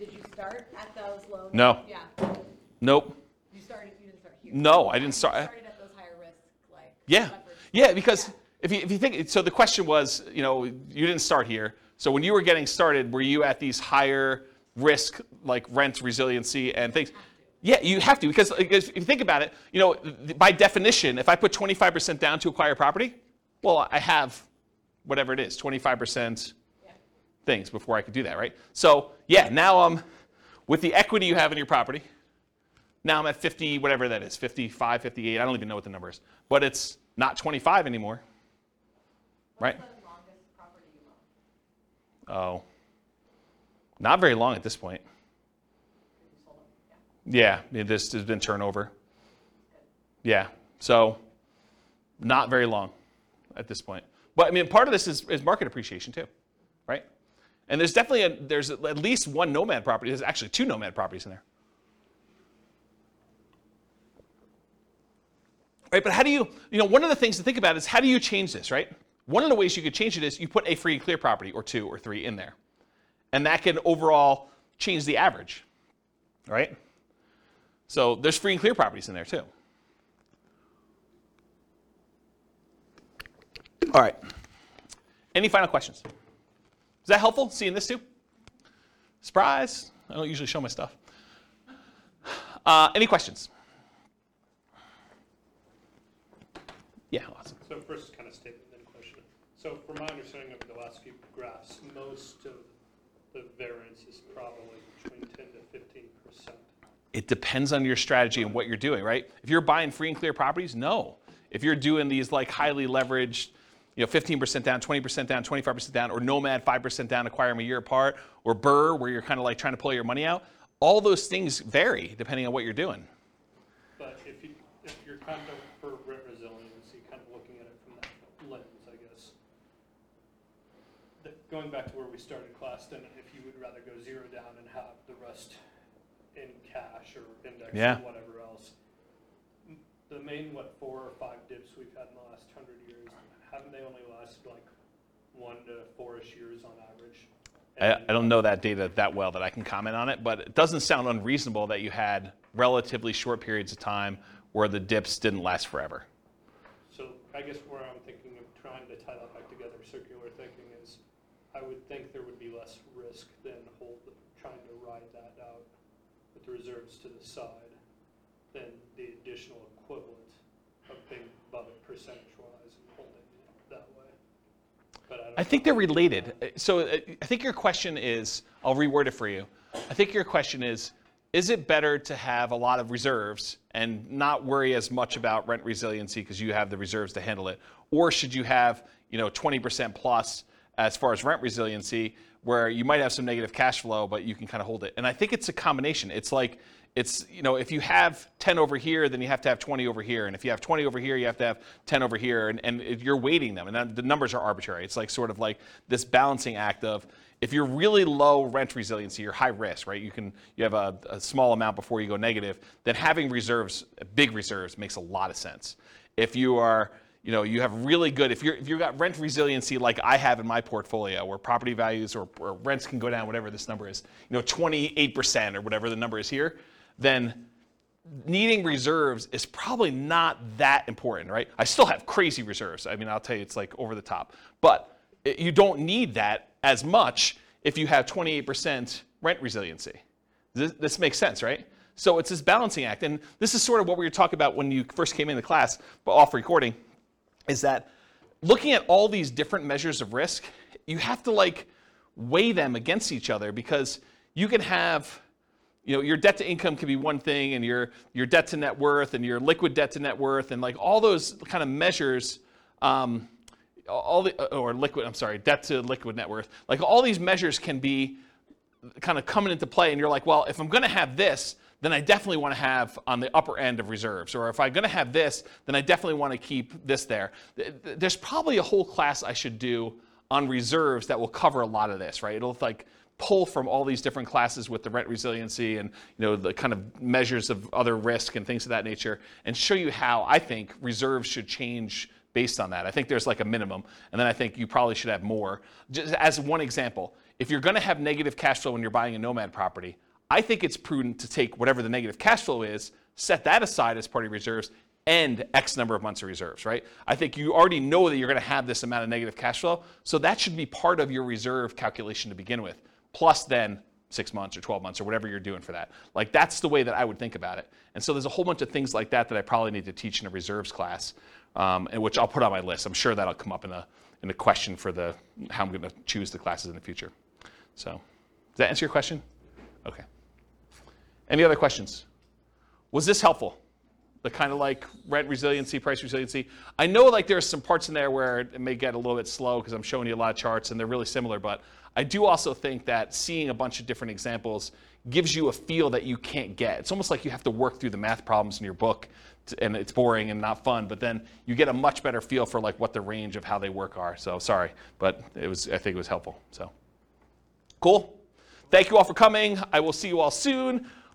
Did you start at those low? No. Yeah, Nope. you started, you didn't start here. No, I didn't You start. started at those higher risk, like. Yeah, leverage. yeah, because if you, if you think, so the question was, you know, you didn't start here. So when you were getting started, were you at these higher risk, like rent resiliency and things? Yeah, you have to because if you think about it, you know, by definition, if I put 25% down to acquire property, well, I have whatever it is, 25% things before I could do that, right? So yeah, now I'm with the equity you have in your property. Now I'm at 50, whatever that is, 55, 58. I don't even know what the number is, but it's not 25 anymore, right? What's the longest property you own? Oh, not very long at this point. You sold them, yeah. Yeah, this has been turnover. Yeah, so not very long at this point. But I mean, part of this is, is market appreciation too, right? And there's definitely a, there's at least one nomad property. There's actually two nomad properties in there. Right, but how do you, you know, one of the things to think about is how do you change this, right? One of the ways you could change it is you put a free and clear property or two or three in there. And that can overall change the average, right? So there's free and clear properties in there too. All right. Any final questions? Is that helpful seeing this too? Surprise. I don't usually show my stuff. Uh, any questions? Yeah, awesome. So first kind of statement, then question. So from my understanding of the last few graphs, most of the variance is probably between ten to fifteen percent. It depends on your strategy and what you're doing, right? If you're buying free and clear properties, no. If you're doing these like highly leveraged, you know, 15% down, 20% down, 25% down, or Nomad 5% down, acquire them a year apart, or BRRRR, where you're kind of like trying to pull your money out, all those things vary depending on what you're doing. But if you, if you're kind of for rent resiliency, kind of looking at it from that lens, I guess. That, going back to where we started class, then if you would rather go zero down and have the rest in cash or index Yeah. or whatever else. m- The main, what, four or five dips we've had in the last hundred years, haven't they only lasted like one to four-ish years on average? I, And- I don't know that data that well that I can comment on it, but it doesn't sound unreasonable that you had relatively short periods of time where the dips didn't last forever. So I guess where I'm thinking of trying to tie that back together, circular thinking is, I would think there would be less risk than hold, trying to ride that out with the reserves to the side than the additional equivalent of being above it percentage-wise and holding it that way. But I don't I think they're know. related. So uh, I think your question is, I'll reword it for you. I think your question is, is it better to have a lot of reserves and not worry as much about rent resiliency because you have the reserves to handle it? Or should you have, you know, 20% plus as far as rent resiliency where you might have some negative cash flow, but you can kind of hold it? And I think it's a combination. It's like, it's, you know, if you have 10 over here, then you have to have 20 over here. And if you have 20 over here, you have to have 10 over here. And, and you're weighting them. And the numbers are arbitrary. It's like sort of like this balancing act of if you're really low rent resiliency, you're high risk, right? You can you have a, a small amount before you go negative. Then having reserves, big reserves, makes a lot of sense. If you are you know, you have really good, if you're if you've got rent resiliency like I have in my portfolio, where property values or, or rents can go down, whatever this number is, you know, 28% or whatever the number is here, then needing reserves is probably not that important, right? I still have crazy reserves. I mean, I'll tell you, it's like over the top. But it, you don't need that as much if you have 28% rent resiliency. This, this makes sense, right? So it's this balancing act. And this is sort of what we were talking about when you first came into class, but off recording, is that looking at all these different measures of risk, you have to like weigh them against each other because you can have you know your debt to income can be one thing and your your debt to net worth and your liquid debt to net worth and like all those kind of measures um, all the or liquid i'm sorry debt to liquid net worth like all these measures can be kind of coming into play and you're like well if i'm going to have this then i definitely want to have on the upper end of reserves or if i'm going to have this then i definitely want to keep this there there's probably a whole class i should do on reserves that will cover a lot of this right it'll like pull from all these different classes with the rent resiliency and you know the kind of measures of other risk and things of that nature and show you how I think reserves should change based on that. I think there's like a minimum and then I think you probably should have more. Just as one example, if you're going to have negative cash flow when you're buying a nomad property, I think it's prudent to take whatever the negative cash flow is, set that aside as part of reserves and X number of months of reserves, right? I think you already know that you're going to have this amount of negative cash flow, so that should be part of your reserve calculation to begin with plus then six months or 12 months or whatever you're doing for that. Like that's the way that I would think about it. And so there's a whole bunch of things like that that I probably need to teach in a reserves class, um, and which I'll put on my list. I'm sure that'll come up in a in a question for the how I'm going to choose the classes in the future. So, does that answer your question? Okay. Any other questions? Was this helpful? The kind of like rent resiliency, price resiliency. I know like there's some parts in there where it may get a little bit slow because I'm showing you a lot of charts and they're really similar, but I do also think that seeing a bunch of different examples gives you a feel that you can't get. It's almost like you have to work through the math problems in your book to, and it's boring and not fun, but then you get a much better feel for like what the range of how they work are. So sorry, but it was I think it was helpful. So cool. Thank you all for coming. I will see you all soon.